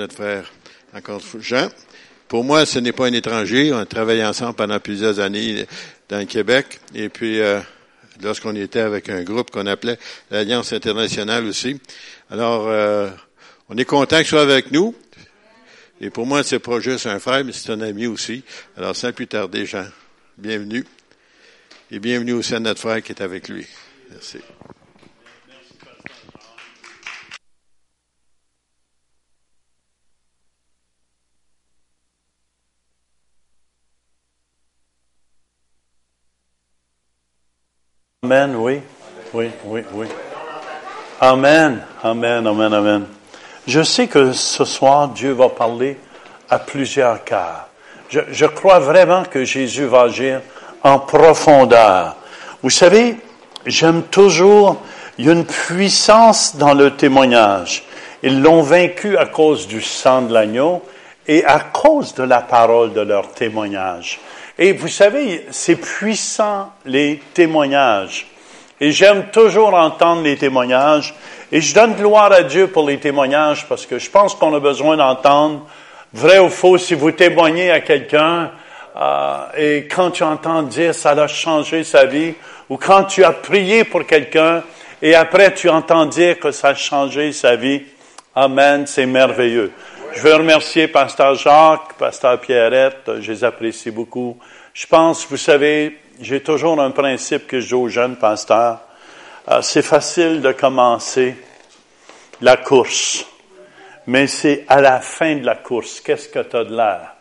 notre frère, encore Jean. Pour moi, ce n'est pas un étranger. On a travaillé ensemble pendant plusieurs années dans le Québec. Et puis, euh, lorsqu'on était avec un groupe qu'on appelait l'Alliance internationale aussi. Alors, euh, on est content qu'il soit avec nous. Et pour moi, c'est pas juste un frère, mais c'est un ami aussi. Alors, sans plus tarder, Jean, bienvenue. Et bienvenue aussi à notre frère qui est avec lui. Merci. Amen, oui. Oui, oui, oui. Amen, amen, amen, amen. Je sais que ce soir, Dieu va parler à plusieurs cas. Je, crois vraiment que Jésus va agir en profondeur. Vous savez, j'aime toujours, une puissance dans le témoignage. Ils l'ont vaincu à cause du sang de l'agneau et à cause de la parole de leur témoignage. Et vous savez, c'est puissant les témoignages. Et j'aime toujours entendre les témoignages. Et je donne gloire à Dieu pour les témoignages parce que je pense qu'on a besoin d'entendre, vrai ou faux, si vous témoignez à quelqu'un euh, et quand tu entends dire ça a changé sa vie, ou quand tu as prié pour quelqu'un et après tu entends dire que ça a changé sa vie, Amen, c'est merveilleux. Je veux remercier Pasteur Jacques, Pasteur Pierrette, je les apprécie beaucoup. Je pense, vous savez, j'ai toujours un principe que je dis aux jeunes pasteurs. Euh, c'est facile de commencer la course, mais c'est à la fin de la course, qu'est-ce que tu as de l'air?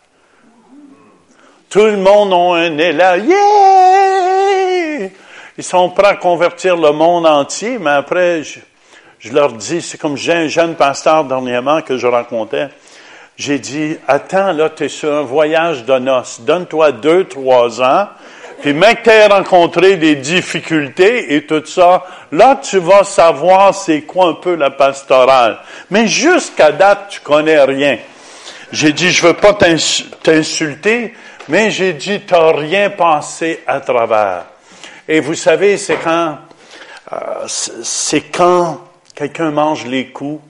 Tout le monde a un élan. Yeah! Ils sont prêts à convertir le monde entier, mais après, je, je leur dis, c'est comme j'ai un jeune pasteur dernièrement que je racontais. J'ai dit, attends, là, tu es sur un voyage de noces. Donne-toi deux, trois ans. Puis, mec, tu as rencontré des difficultés et tout ça, là, tu vas savoir c'est quoi un peu la pastorale. Mais jusqu'à date, tu connais rien. J'ai dit, je veux pas t'insulter, mais j'ai dit, t'as rien passé à travers. Et vous savez, c'est quand, euh, c'est quand quelqu'un mange les coups,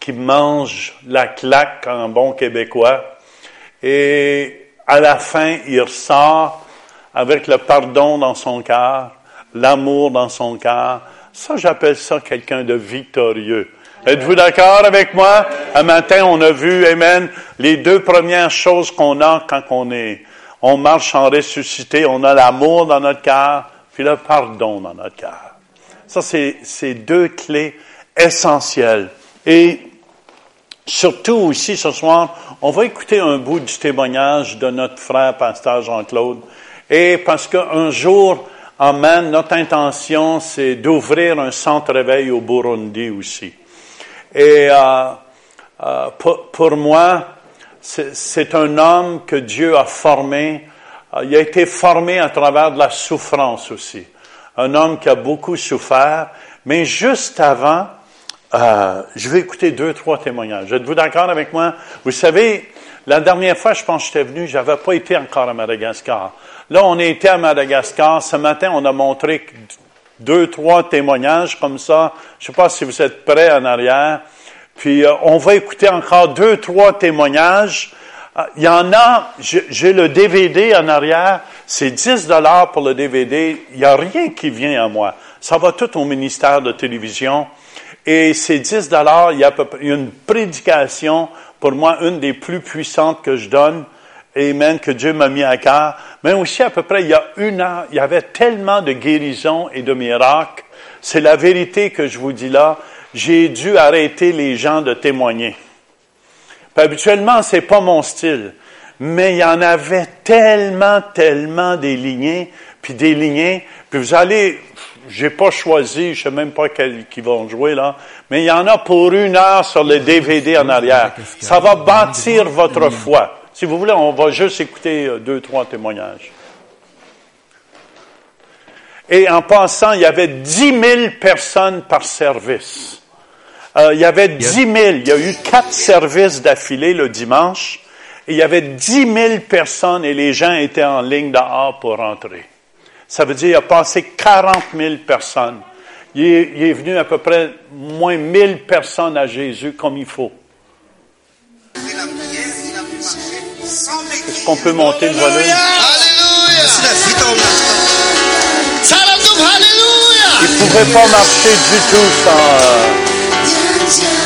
qui mange la claque en bon québécois, et à la fin, il ressort avec le pardon dans son cœur, l'amour dans son cœur. Ça, j'appelle ça quelqu'un de victorieux. Êtes-vous d'accord avec moi? Un matin, on a vu, Amen, les deux premières choses qu'on a quand on est, on marche en ressuscité, on a l'amour dans notre cœur, puis le pardon dans notre cœur. Ça, c'est deux clés essentielles. Et Surtout ici ce soir, on va écouter un bout du témoignage de notre frère pasteur Jean-Claude. Et parce qu'un jour, Amen, notre intention, c'est d'ouvrir un centre réveil au Burundi aussi. Et euh, euh, pour, pour, moi, c'est un homme que Dieu a formé. Euh, il a été formé à travers de la souffrance aussi. Un homme qui a beaucoup souffert. Mais juste avant, euh, je vais écouter deux, trois témoignages. Êtes-vous d'accord avec moi? Vous savez, la dernière fois, je pense que j'étais venu, j'avais pas été encore à Madagascar. Là, on été à Madagascar. Ce matin, on a montré deux, trois témoignages comme ça. Je sais pas si vous êtes prêts en arrière. Puis, euh, on va écouter encore deux, trois témoignages. Euh, il y en a, j'ai le DVD en arrière, c'est 10 dollars pour le DVD. Il n'y a rien qui vient à moi. Ça va tout au ministère de télévision. Et ces 10 dollars, il y a une prédication, pour moi, une des plus puissantes que je donne. Amen, que Dieu m'a mis à cœur. Mais aussi, à peu près, il y a une heure, il y avait tellement de guérisons et de miracles. C'est la vérité que je vous dis là. J'ai dû arrêter les gens de témoigner. Puis, habituellement, c'est pas mon style. Mais il y en avait tellement, tellement des lignées, puis des lignées. Puis vous allez, j'ai pas choisi, je sais même pas quels qui vont jouer là, mais il y en a pour une heure sur le DVD en arrière. Ça va bâtir votre foi. Si vous voulez, on va juste écouter euh, deux, trois témoignages. Et en passant, il y avait dix mille personnes par service. Euh, il y avait dix mille. Il y a eu quatre services d'affilée le dimanche. Et il y avait dix mille personnes et les gens étaient en ligne dehors pour rentrer. Ça veut dire qu'il a passé 40 000 personnes. Il est, venu à peu près moins 1000 personnes à Jésus comme il faut. Est-ce qu'on peut monter le volume? Il ne pouvait pas marcher du tout sans...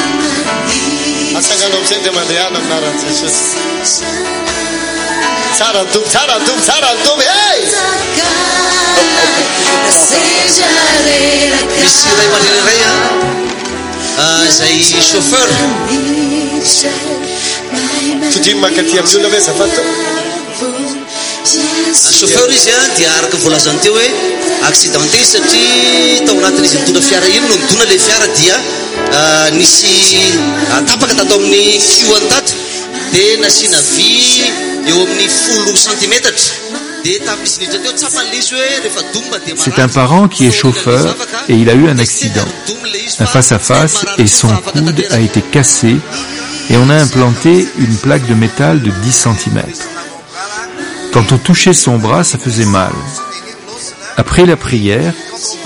atsangana am'izay de mandehana aminaran' jesosy tsara dobo tsara dobo tsara dobo e misy ray aman-dreny ray a zay chauffeur. Todimy makaty amin'olona ve zafato Chauffeur izy a dia araka voalazany teo hoe accidenté satria tao anatin'izy mitondra fiara ino no midona le fiara dia nisy amin'ny tato nasiana vy eo amin'ny folo centimetatra C'est un parent qui est chauffeur et il a eu un accident. Un face-à-face et son coude a été cassé et on a implanté une plaque de métal de 10 cm. Quand on touchait son bras, ça faisait mal. Après la prière,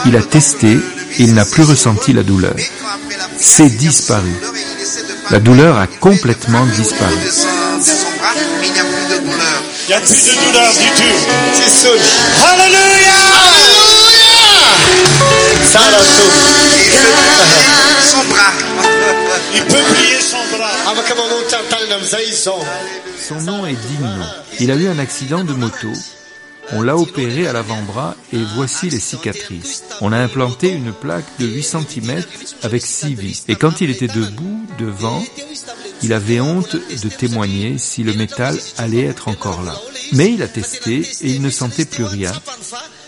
il a testé et il n'a plus ressenti la douleur. C'est disparu. La douleur a complètement disparu. Il n'y a plus de douleur du tout. Jesus. Alléluia! Alléluia. Tsaratum. Il peut plier son bras. Mamontsy amin'ny tanana amin'izay izy zao. Son nom est Digno. Il a eu un accident de moto. On l'a opéré à l'avant-bras et voici les cicatrices. On a implanté une plaque de 8 cm avec 6 vis. Et quand il était debout, devant, il avait honte de témoigner si le métal allait être encore là. Mais il a testé et il ne sentait plus rien,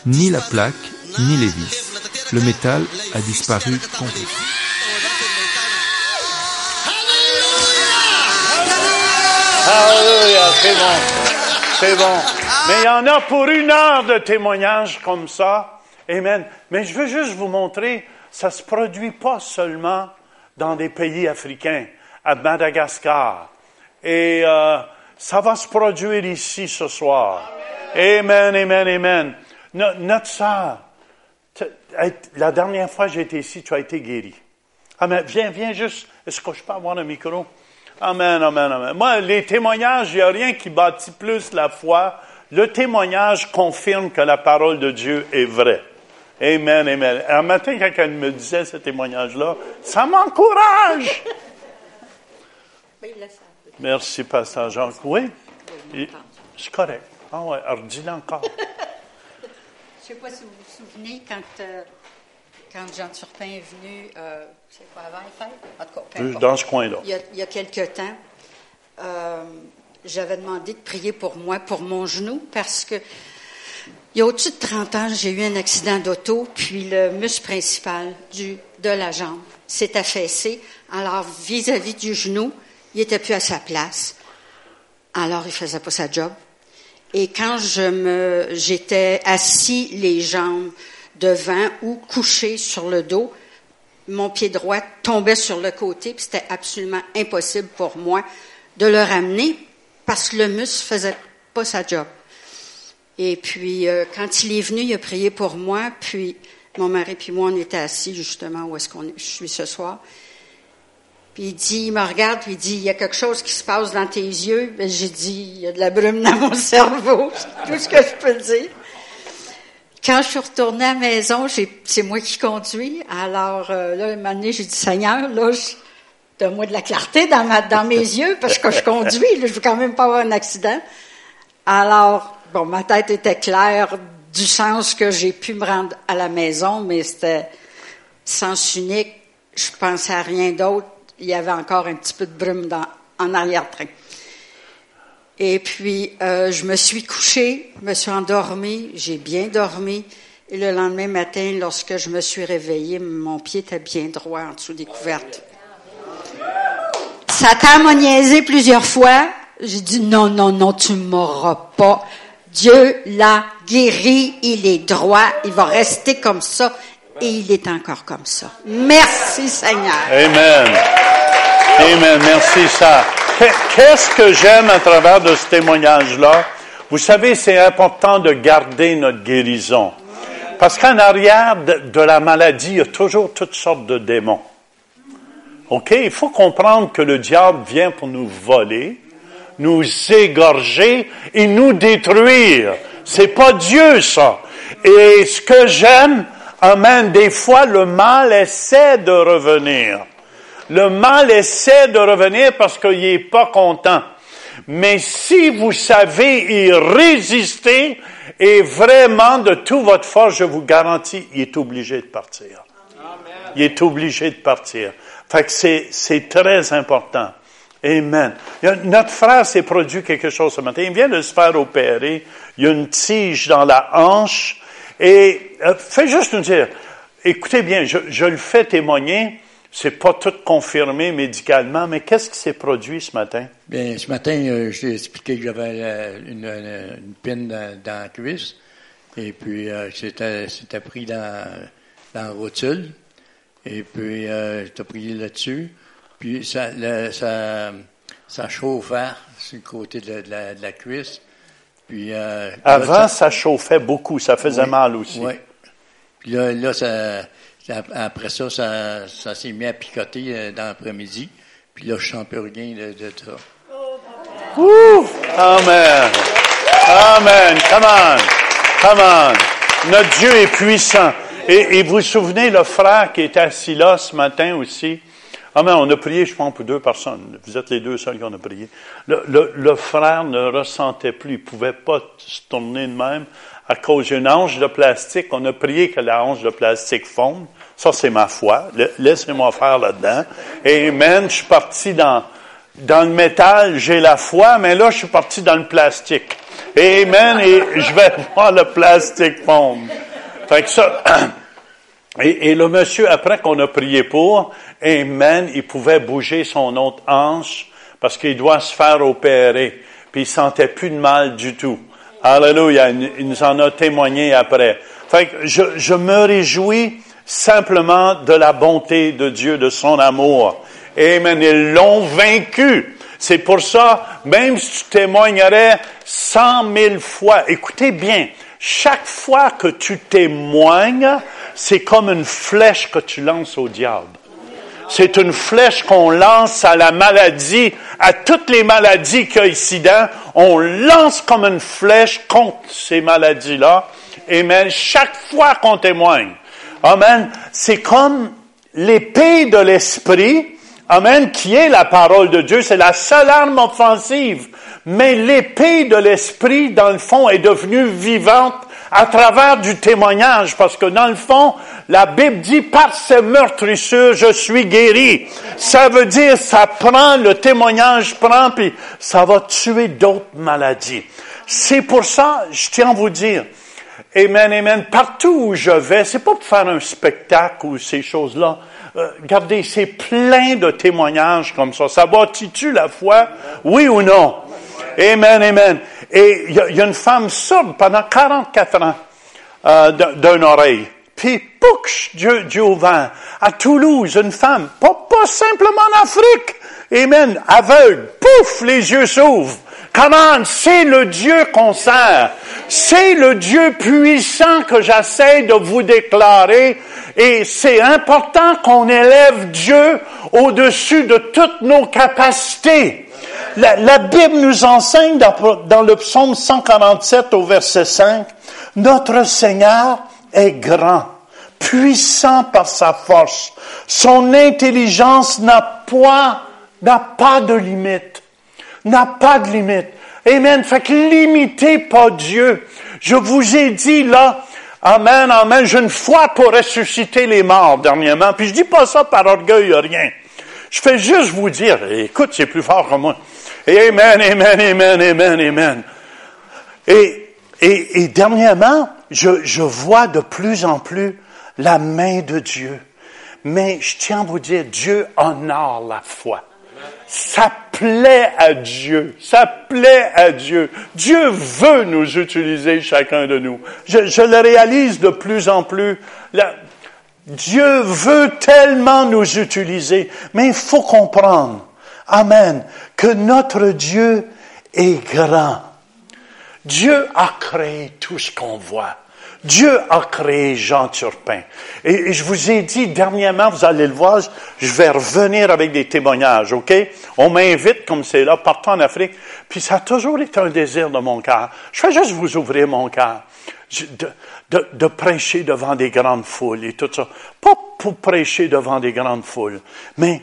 ni la plaque, ni les vis. Le métal a disparu complètement. Alléluia, c'est bon. C'est bon. Mais il y en a pour une heure de témoignages comme ça. Amen. Mais je veux juste vous montrer, ça se produit pas seulement dans des pays africains, à Madagascar. Et euh, ça va se produire ici ce soir. Amen, amen, amen. No- notre sœur, la dernière fois que j'ai été ici, tu as été guéri. Amen. Viens, viens juste. Est-ce que je peux avoir un micro? Amen, amen, amen. Moi, les témoignages, il n'y a rien qui bâtit plus la foi. Le témoignage confirme que la parole de Dieu est vraie. Amen, amen. Un matin, quand elle me disait ce témoignage-là, ça m'encourage. Merci, Pasteur Jacques. Oui? C'est correct. Ah ouais, alors dis-le encore. Je ne sais pas si vous vous souvenez quand, euh, quand Jean Turpin est venu, euh, c'est quoi, avant les fêtes? En tout cas. Dans ce coin-là. Il y a, il y a quelque temps, euh, j'avais demandé de prier pour moi, pour mon genou, parce que il y a au-dessus de 30 ans, j'ai eu un accident d'auto, puis le muscle principal du, de la jambe s'est affaissé. Alors, vis-à-vis du genou, il était plus à sa place. Alors, il faisait pas sa job. Et quand je me, j'étais assis les jambes devant ou couché sur le dos, mon pied droit tombait sur le côté, puis c'était absolument impossible pour moi de le ramener parce que le muscle faisait pas sa job. Et puis, euh, quand il est venu, il a prié pour moi, puis mon mari puis moi, on était assis justement où est-ce qu'on est, ce soir. Puis il dit, il me regarde, puis il dit, il y a quelque chose qui se passe dans tes yeux. Ben, j'ai dit, il y a de la brume dans mon cerveau, tout ce que je peux dire. Quand je suis retournée à la maison, c'est moi qui conduis. Alors euh, là, un moment donné, j'ai dit, Seigneur, là, je- donne-moi de la clarté dans, ma, dans mes yeux, parce que je conduis, là, je veux quand même pas avoir un accident. Alors, bon, ma tête était claire du sens que j'ai pu me rendre à la maison, mais c'était sens unique. Je pensais à rien d'autre. Il y avait encore un petit peu de brume dans, en arrière-train. Et puis, euh, je me suis couchée, me suis endormie, j'ai bien dormi. Et le lendemain matin, lorsque je me suis réveillée, mon pied était bien droit en dessous des couvertes. Satan m'a niaisé plusieurs fois? J'ai dit non, non, non, tu m'auras pas. Dieu l'a guéri, il est droit, il va rester comme ça et il est encore comme ça. Merci Seigneur. Amen. Amen. Merci, ça. Qu'est-ce que j'aime à travers de ce témoignage-là? Vous savez, c'est important de garder notre guérison. Parce qu'en arrière de, la maladie, il y a toujours toutes sortes de démons. OK? Il faut comprendre que le diable vient pour nous voler, nous égorger et nous détruire. C'est pas Dieu, ça. Et ce que j'aime, Amen, des fois, le mal essaie de revenir. Le mal essaie de revenir parce qu'il n'est pas content. Mais si vous savez y résister, et vraiment de toute votre force, je vous garantis, il est obligé de partir. Il est obligé de partir. Fait que c'est, très important. Amen. Notre frère s'est produit quelque chose ce matin. Il vient de se faire opérer. Il y a une tige dans la hanche. Et euh, fais juste nous dire, écoutez bien, je, je le fais témoigner. C'est pas tout confirmé médicalement, mais qu'est-ce qui s'est produit ce matin? Bien, ce matin, euh, je t'ai expliqué que j'avais euh, une, une, une pine dans, dans la cuisse. Et puis, euh, c'était, c'était pris dans, dans la rotule. Et puis, euh, j'étais pris là-dessus. Puis, ça, le- ça, ça chauffait sur le côté de, la- de la, de la cuisse. Puis, euh, Avant, là, ça chauffait beaucoup, ça faisait Oui, mal aussi. Oui. Puis là, là ça- après ça, ça, ça s'est mis à picoter euh, dans l'après-midi. Puis là, je sens plus rien de, de ça. Amen. Amen. Come on. Come on. Notre Dieu est puissant. Et, et vous vous souvenez, le frère qui était assis là ce matin aussi? Amen. On a prié, je pense, pour deux personnes. Vous êtes les deux seuls qui ont prié. Le, le- le frère ne ressentait plus. Il pouvait pas se tourner de même à cause d'une hanche de plastique. On a prié que la hanche de plastique fonde. Ça, c'est ma foi. Laissez-moi faire là-dedans. Amen. Je suis parti dans, dans le métal, j'ai la foi, mais là, je suis parti dans le plastique. Amen. Et je vais voir le plastique fondre. Fait que ça, et, et le monsieur, après qu'on a prié pour, Amen, il pouvait bouger son autre hanche parce qu'il doit se faire opérer. Puis il sentait plus de mal du tout. Alléluia. Il nous en a témoigné après. Fait que je, je me réjouis simplement de la bonté de Dieu, de son amour. Amen. Ils l'ont vaincu. C'est pour ça, même si tu témoignerais cent mille fois, écoutez bien, chaque fois que tu témoignes, c'est comme une flèche que tu lances au diable. C'est une flèche qu'on lance à la maladie, à toutes les maladies qu'il y a ici. On lance comme une flèche contre ces maladies-là. Amen. Chaque fois qu'on témoigne. Amen. C'est comme l'épée de l'esprit. Amen. Qui est la parole de Dieu. C'est la seule arme offensive. Mais l'épée de l'esprit, dans le fond, est devenue vivante à travers du témoignage, parce que dans le fond, la Bible dit, par ces meurtrissures, je suis guéri. Ça veut dire, ça prend, le témoignage prend, puis ça va tuer d'autres maladies. C'est pour ça, je tiens à vous dire, Amen, amen. Partout où je vais, c'est pas pour faire un spectacle ou ces choses-là. Euh, regardez, c'est plein de témoignages comme ça. Ça bâtit-tu la foi? Oui ou non? Amen, amen. Et il y, y a une femme sourde pendant 44 ans euh, d'un- d'une oreille. Puis, pouch, Dieu, Dieu ouvert. À Toulouse, une femme, pas, pas simplement en Afrique. Amen. Aveugle. Pouf, les yeux s'ouvrent. Comment? C'est le Dieu qu'on sert. C'est le Dieu puissant que j'essaie de vous déclarer. Et c'est important qu'on élève Dieu au-dessus de toutes nos capacités. La, la Bible nous enseigne dans, le psaume 147 au verset 5, notre Seigneur est grand, puissant par sa force. Son intelligence n'a pas, n'a pas de limite. N'a pas de limite. Amen. Fait que limitez pas Dieu. Je vous ai dit là, Amen, Amen, j'ai une foi pour ressusciter les morts dernièrement. Puis je dis pas ça par orgueil, rien. Je fais juste vous dire, écoute, c'est plus fort que moi. Amen, amen, amen, amen, amen. Et, et, et dernièrement, je, je vois de plus en plus la main de Dieu. Mais je tiens à vous dire, Dieu honore la foi. Ça plaît à Dieu. Ça plaît à Dieu. Dieu veut nous utiliser chacun de nous. Je, je le réalise de plus en plus. Dieu veut tellement nous utiliser, mais il faut comprendre, Amen, que notre Dieu est grand. Dieu a créé tout ce qu'on voit. Dieu a créé Jean Turpin. Et, je vous ai dit dernièrement, vous allez le voir, je vais revenir avec des témoignages, OK? On m'invite, comme c'est là, partout en Afrique. Puis ça a toujours été un désir de mon cœur. Je vais juste vous ouvrir mon cœur. De, de prêcher devant des grandes foules et tout ça. Pas pour prêcher devant des grandes foules, mais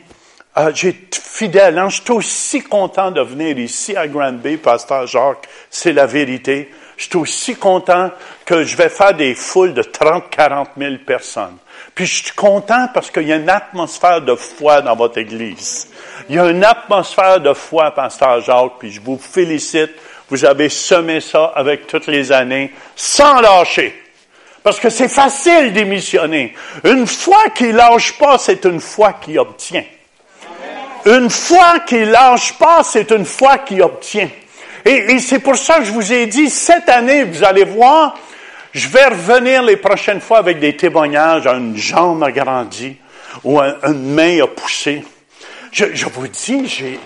euh, j'ai fidèle. hein. Je suis aussi content de venir ici à Grand Bay, Pasteur Jacques. C'est la vérité. Je suis aussi content que je vais faire des foules de 30, 40 000 personnes. Puis je suis content parce qu'il y a une atmosphère de foi dans votre Église. Il y a une atmosphère de foi, Pasteur Jacques, puis je vous félicite. Vous avez semé ça avec toutes les années, sans lâcher. Parce que c'est facile d'émissionner. Une foi qui lâche pas, c'est une foi qui obtient. Une foi qui lâche pas, c'est une foi qui obtient. Et, c'est pour ça que je vous ai dit, cette année, vous allez voir, je vais revenir les prochaines fois avec des témoignages, une jambe a grandi ou un- une main a poussé. Je, vous dis, j'ai,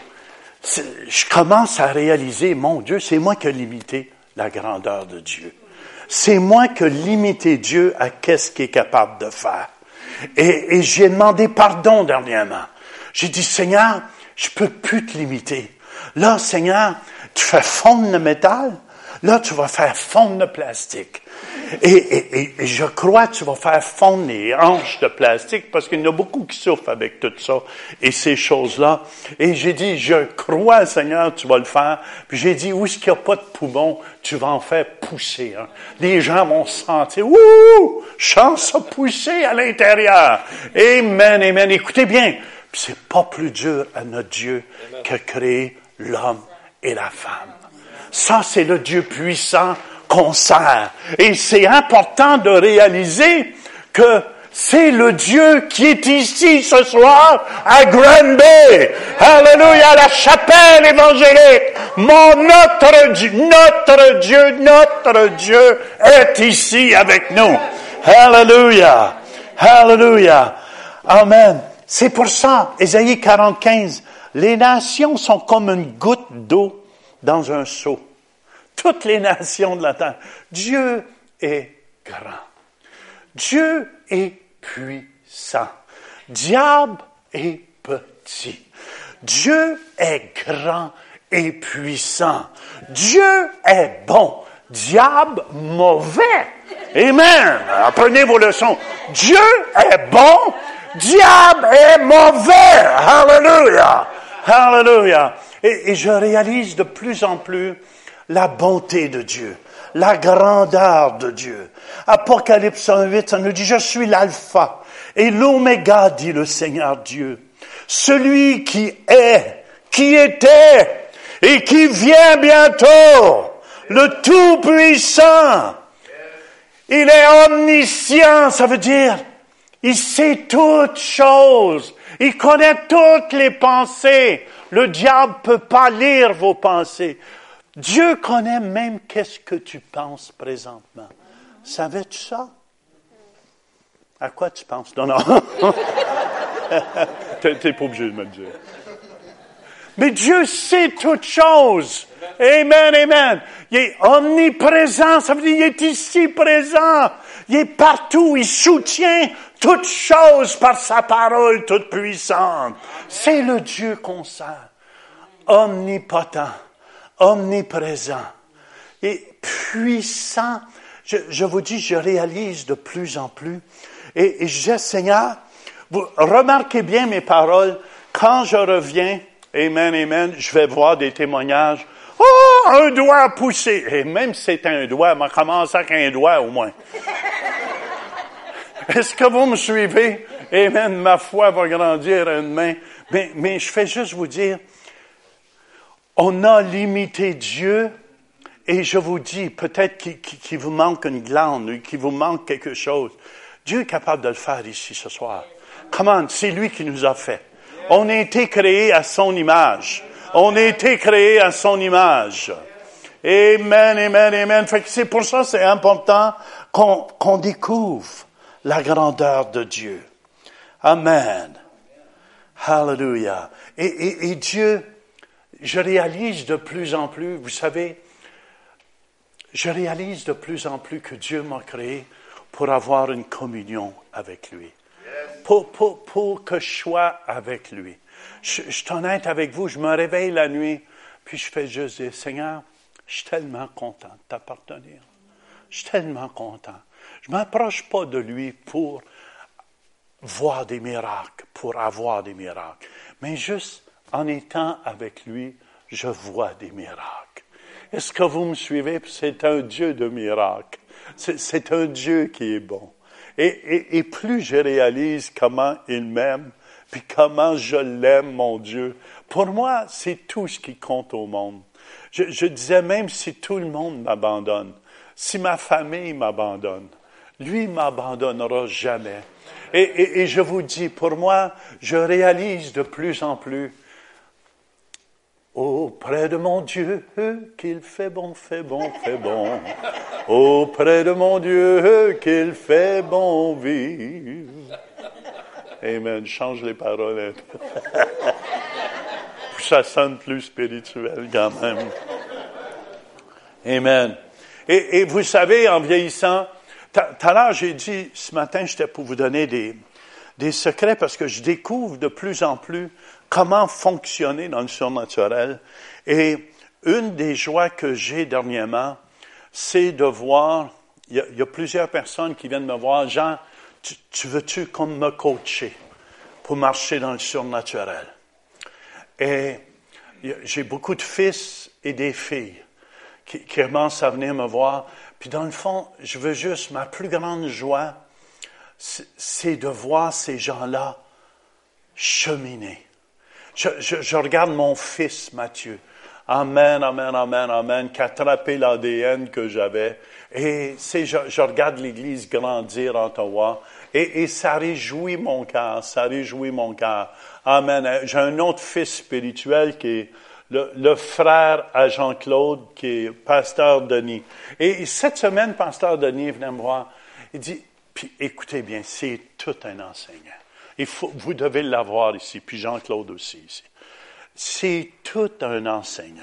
je commence à réaliser, mon Dieu, c'est moi qui ai limité la grandeur de Dieu. C'est moi qui ai limité Dieu à qu'est-ce qu'il est capable de faire. Et j'ai demandé pardon dernièrement. J'ai dit, Seigneur, je peux plus te limiter. Là, Seigneur, tu fais fondre le métal. Là, tu vas faire fondre le plastique. Et, je crois que tu vas faire fondre les hanches de plastique parce qu'il y en a beaucoup qui souffrent avec tout ça et ces choses-là. Et j'ai dit, je crois, Seigneur, tu vas le faire. Puis j'ai dit, où est-ce qu'il n'y a pas de poumon, tu vas en faire pousser. Les gens vont se sentir, ouh, chance à pousser à l'intérieur. Amen, amen. Écoutez bien, c'est pas plus dur à notre Dieu que créer l'homme et la femme. Ça, c'est le Dieu puissant qu'on sert. Et c'est important de réaliser que c'est le Dieu qui est ici ce soir à Grand Bay. Alléluia, à la chapelle évangélique. Mon notre Dieu, notre Dieu, notre Dieu est ici avec nous. Alléluia. Alléluia. Amen. C'est pour ça, Ésaïe 45, les nations sont comme une goutte d'eau dans un seau. Toutes les nations de la terre. Dieu est grand. Dieu est puissant. Diable est petit. Dieu est grand et puissant. Dieu est bon. Diable mauvais. Amen. Apprenez vos leçons. Dieu est bon. Diable est mauvais. Hallelujah. Hallelujah. Et, et je réalise de plus en plus la bonté de Dieu, la grandeur de Dieu. Apocalypse 1.8, ça nous dit, je suis l'alpha et l'oméga, dit le Seigneur Dieu. Celui qui est, qui était et qui vient bientôt, le Tout-Puissant. Il est omniscient, ça veut dire, il sait toutes choses. Il connaît toutes les pensées. Le diable peut pas lire vos pensées. Dieu connaît même qu'est-ce que tu penses présentement. Savais-tu ça? À quoi tu penses? Non, non. T'es pas obligé de me le dire. Mais Dieu sait toutes choses. Amen, amen. Il est omniprésent, ça veut dire qu'il est ici présent. Il est partout, il soutient toutes choses par sa parole toute puissante. C'est le Dieu qu'on sert. Omnipotent, omniprésent et puissant. Je, vous dis, je réalise de plus en plus. Et, et je dis, Seigneur, vous remarquez bien mes paroles. Quand je reviens, Amen, Amen, je vais voir des témoignages. Oh, un doigt poussé. Et même si c'est un doigt, on commence avec un doigt au moins. Est-ce que vous me suivez? Amen, ma foi va grandir une main. Mais, mais je fais juste vous dire, on a limité Dieu et je vous dis, peut-être qu'il vous manque une glande, qu'il vous manque quelque chose. Dieu est capable de le faire ici ce soir. Comment? C'est lui qui nous a fait. On a été créés à son image. On a été créés à son image. Amen, amen, amen. Fait que c'est pour ça que c'est important qu'on qu'on découvre la grandeur de Dieu. Amen. Hallelujah. Et, et, et Dieu, je réalise de plus en plus, vous savez, je réalise de plus en plus que Dieu m'a créé pour avoir une communion avec lui. Pour, pour, pour que je sois avec lui. Je, je suis honnête avec vous, je me réveille la nuit, puis je fais juste dire, Seigneur, je suis tellement content de t'appartenir. Je suis tellement content. Je ne m'approche pas de lui pour voir des miracles, pour avoir des miracles, mais juste en étant avec lui, je vois des miracles. Est-ce que vous me suivez? C'est un Dieu de miracles. C'est un Dieu qui est bon. Et, et, et plus je réalise comment il m'aime, puis comment je l'aime, mon Dieu, pour moi, c'est tout ce qui compte au monde. Je, disais même si tout le monde m'abandonne, si ma famille m'abandonne, lui m'abandonnera jamais. Et, et, et, je vous dis, pour moi, je réalise de plus en plus auprès de mon Dieu qu'il fait bon, fait bon, fait bon. Auprès de mon Dieu qu'il fait bon vivre. Amen. Change les paroles. Ça sonne plus spirituel quand même. Amen. Et, vous savez, en vieillissant, tout à l'heure, j'ai dit, ce matin, j'étais pour vous donner des, des secrets parce que je découvre de plus en plus comment fonctionner dans le surnaturel. Et une des joies que j'ai dernièrement, c'est de voir, il y, y, a, plusieurs personnes qui viennent me voir, Jean, tu, tu veux-tu comme me coacher pour marcher dans le surnaturel? Et j'ai beaucoup de fils et des filles qui, commencent à venir me voir. Puis dans le fond, je veux juste, ma plus grande joie, c'est de voir ces gens-là cheminer. Je, je, je, regarde mon fils Mathieu. Amen, amen, amen, amen, attrapé l'ADN que j'avais. Et c'est, je, regarde l'Église grandir en Ottawa. Et, et ça réjouit mon cœur, ça réjouit mon cœur. Amen. J'ai un autre fils spirituel qui est le, frère à Jean-Claude, qui est pasteur Denis. Et cette semaine, pasteur Denis venait me voir. Il dit, puis écoutez bien, c'est tout un enseignant. Il faut, vous devez l'avoir ici, puis Jean-Claude aussi ici. C'est tout un enseignant.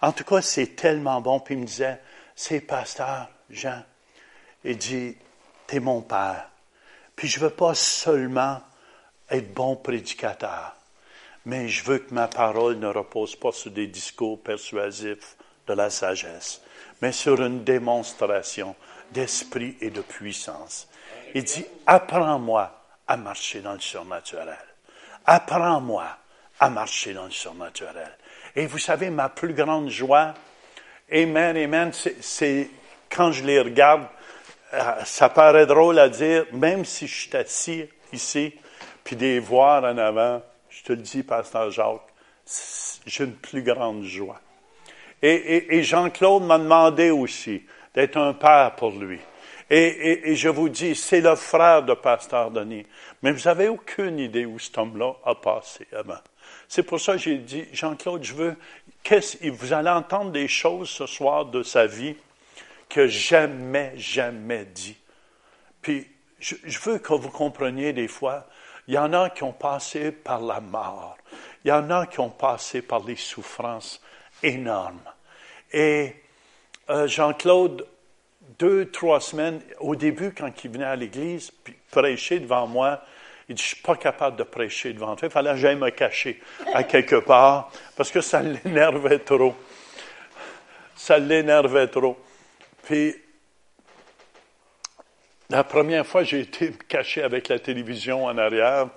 En tout cas, c'est tellement bon. Puis il me disait, c'est pasteur Jean. Il dit, t'es mon père. Puis je veux pas seulement être bon prédicateur, mais je veux que ma parole ne repose pas sur des discours persuasifs de la sagesse, mais sur une démonstration d'esprit et de puissance. Il dit, apprends-moi à marcher dans le surnaturel. Apprends-moi à marcher dans le surnaturel. Et vous savez, ma plus grande joie, Amen, Amen, c'est quand je les regarde, euh, ça paraît drôle à dire, même si je suis assis ici, puis des voir en avant, je te le dis, Pasteur Jacques, j'ai une plus grande joie. Et, Jean-Claude m'a demandé aussi d'être un père pour lui. Et, et, je vous dis, c'est le frère de Pasteur Denis. Mais vous n'avez aucune idée où cet homme-là a passé avant. C'est pour ça que j'ai dit, Jean-Claude, je veux, vous allez entendre des choses ce soir de sa vie que jamais, jamais dit. Puis, je, veux que vous compreniez des fois, il y en a qui ont passé par la mort. Il y en a qui ont passé par des souffrances énormes. Et euh, Jean-Claude, deux, trois semaines, au début, quand il venait à l'église, puis prêcher devant moi, il dit, je suis pas capable de prêcher devant toi. Il fallait que j'aille me cacher à quelque part parce que ça l'énervait trop. Ça l'énervait trop. Puis, la première fois, j'ai été caché avec la télévision en arrière.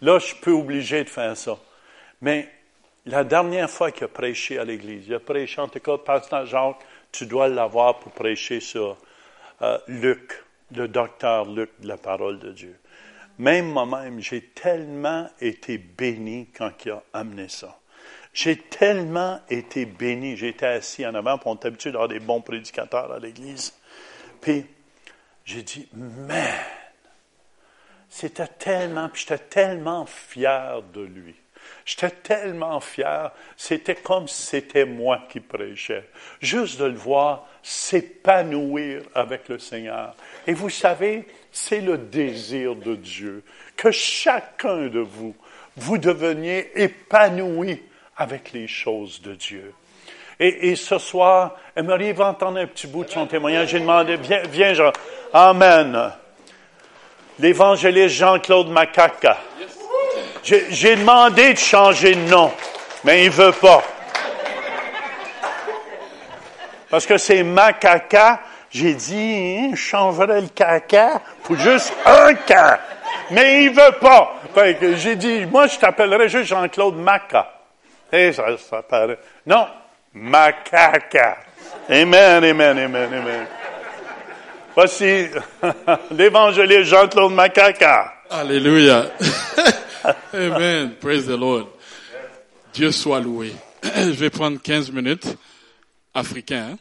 Là, je peux obliger de faire ça. Mais la dernière fois qu'il a prêché à l'Église, il a prêché, en tout cas, Pasteur Jacques, tu dois l'avoir pour prêcher sur euh, Luc, le docteur Luc de la parole de Dieu. Même moi-même, j'ai tellement été béni quand il a amené ça. J'ai tellement été béni. J'étais assis en avant, pour on est habitué d'avoir des bons prédicateurs à l'Église. Puis, j'ai dit, man, c'était tellement, puis j'étais tellement fier de lui. J'étais tellement fier, c'était comme si c'était moi qui prêchais. Juste de le voir s'épanouir avec le Seigneur. Et vous savez, c'est le désir de Dieu que chacun de vous, vous deveniez épanoui avec les choses de Dieu. Et, ce soir, Emery va entendre un petit bout de son témoignage? J'ai demandé, viens, viens, Jean. Amen. L'évangéliste Jean-Claude Macaca. J'ai j'ai demandé de changer de nom, mais il veut pas. Parce que c'est Macaca. J'ai dit, hein, je changerais le caca pour juste un cas. Mais il veut pas. J'ai dit, moi, je t'appellerai juste Jean-Claude Maca. Et ça, ça paraît. Non, Macaca. Amen, amen, amen, amen. Voici l'évangéliste Jean-Claude Macaca. Alléluia. Amen. Praise the Lord. Dieu soit loué. Je vais prendre 15 minutes. Africain. hein?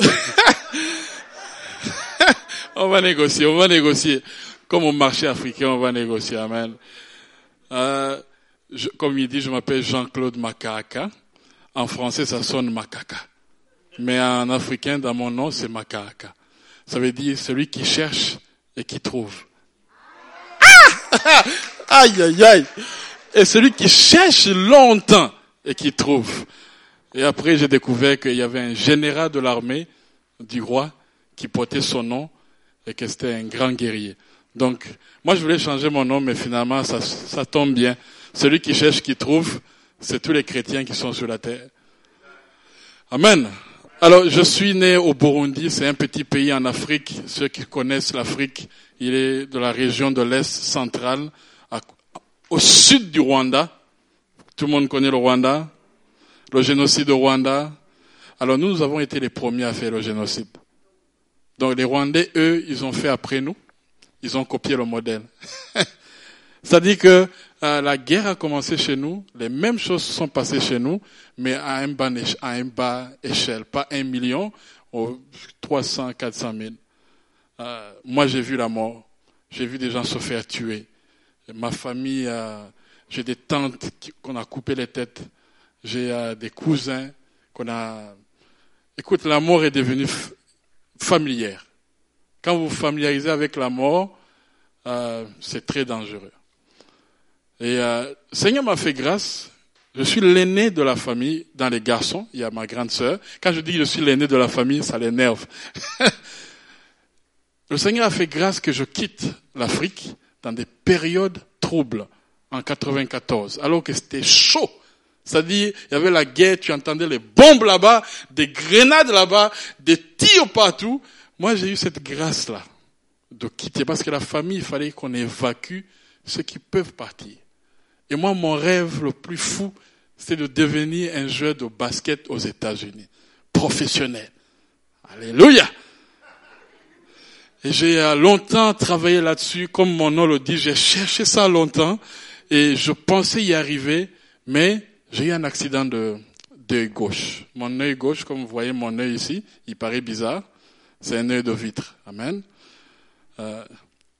on va négocier, on va négocier. Comme au marché africain, on va négocier. Amen. Euh, comme il dit, je m'appelle Jean-Claude Makaka. En français, ça sonne Makaka. Mais en africain, dans mon nom, c'est Makaka. Ça veut dire celui qui cherche et qui trouve. Ah aïe, aïe, aïe. Et celui qui cherche longtemps et qui trouve. Et après, j'ai découvert qu'il y avait un général de l'armée du roi qui portait son nom et que c'était un grand guerrier. Donc, moi, je voulais changer mon nom, mais finalement, ça, ça tombe bien. Celui qui cherche, qui trouve, c'est tous les chrétiens qui sont sur la terre. Amen. Alors, je suis né au Burundi, c'est un petit pays en Afrique. Ceux qui connaissent l'Afrique, il est de la région de l'Est central, au sud du Rwanda. Tout le monde connaît le Rwanda, le génocide au Rwanda. Alors, nous, nous avons été les premiers à faire le génocide. Donc, les Rwandais, eux, ils ont fait après nous. Ils ont copié le modèle. C'est-à-dire que euh, la guerre a commencé chez nous, les mêmes choses se sont passées chez nous, mais à un bas, à un bas échelle, pas un million, aux 300, 400 000. Euh, moi, j'ai vu la mort, j'ai vu des gens se faire tuer. Ma famille, j'ai des tantes qu'on a coupé les têtes, j'ai euh, des cousins qu'on a. Écoute, la mort est devenue familière. Quand vous vous familiarisez avec la mort, euh, c'est très dangereux. Et euh, Seigneur m'a fait grâce. Je suis l'aîné de la famille dans les garçons. Il y a ma grande sœur. Quand je dis que je suis l'aîné de la famille, ça l'énerve. le Seigneur a fait grâce que je quitte l'Afrique dans des périodes troubles en 94, alors que c'était chaud. C'est-à-dire, il y avait la guerre, tu entendais les bombes là-bas, des grenades là-bas, des tirs partout. Moi, j'ai eu cette grâce-là de quitter parce que la famille, il fallait qu'on évacue ceux qui peuvent partir. Et moi, mon rêve le plus fou, c'est de devenir un joueur de basket aux États-Unis, professionnel. Alléluia. Et j'ai euh, longtemps travaillé là-dessus, comme mon nom le dit, j'ai cherché ça longtemps et je pensais y arriver, mais j'ai eu un accident de d'œil gauche. Mon œil gauche, comme vous voyez mon œil ici, il paraît bizarre, c'est un œil de vitre. Amen. Euh,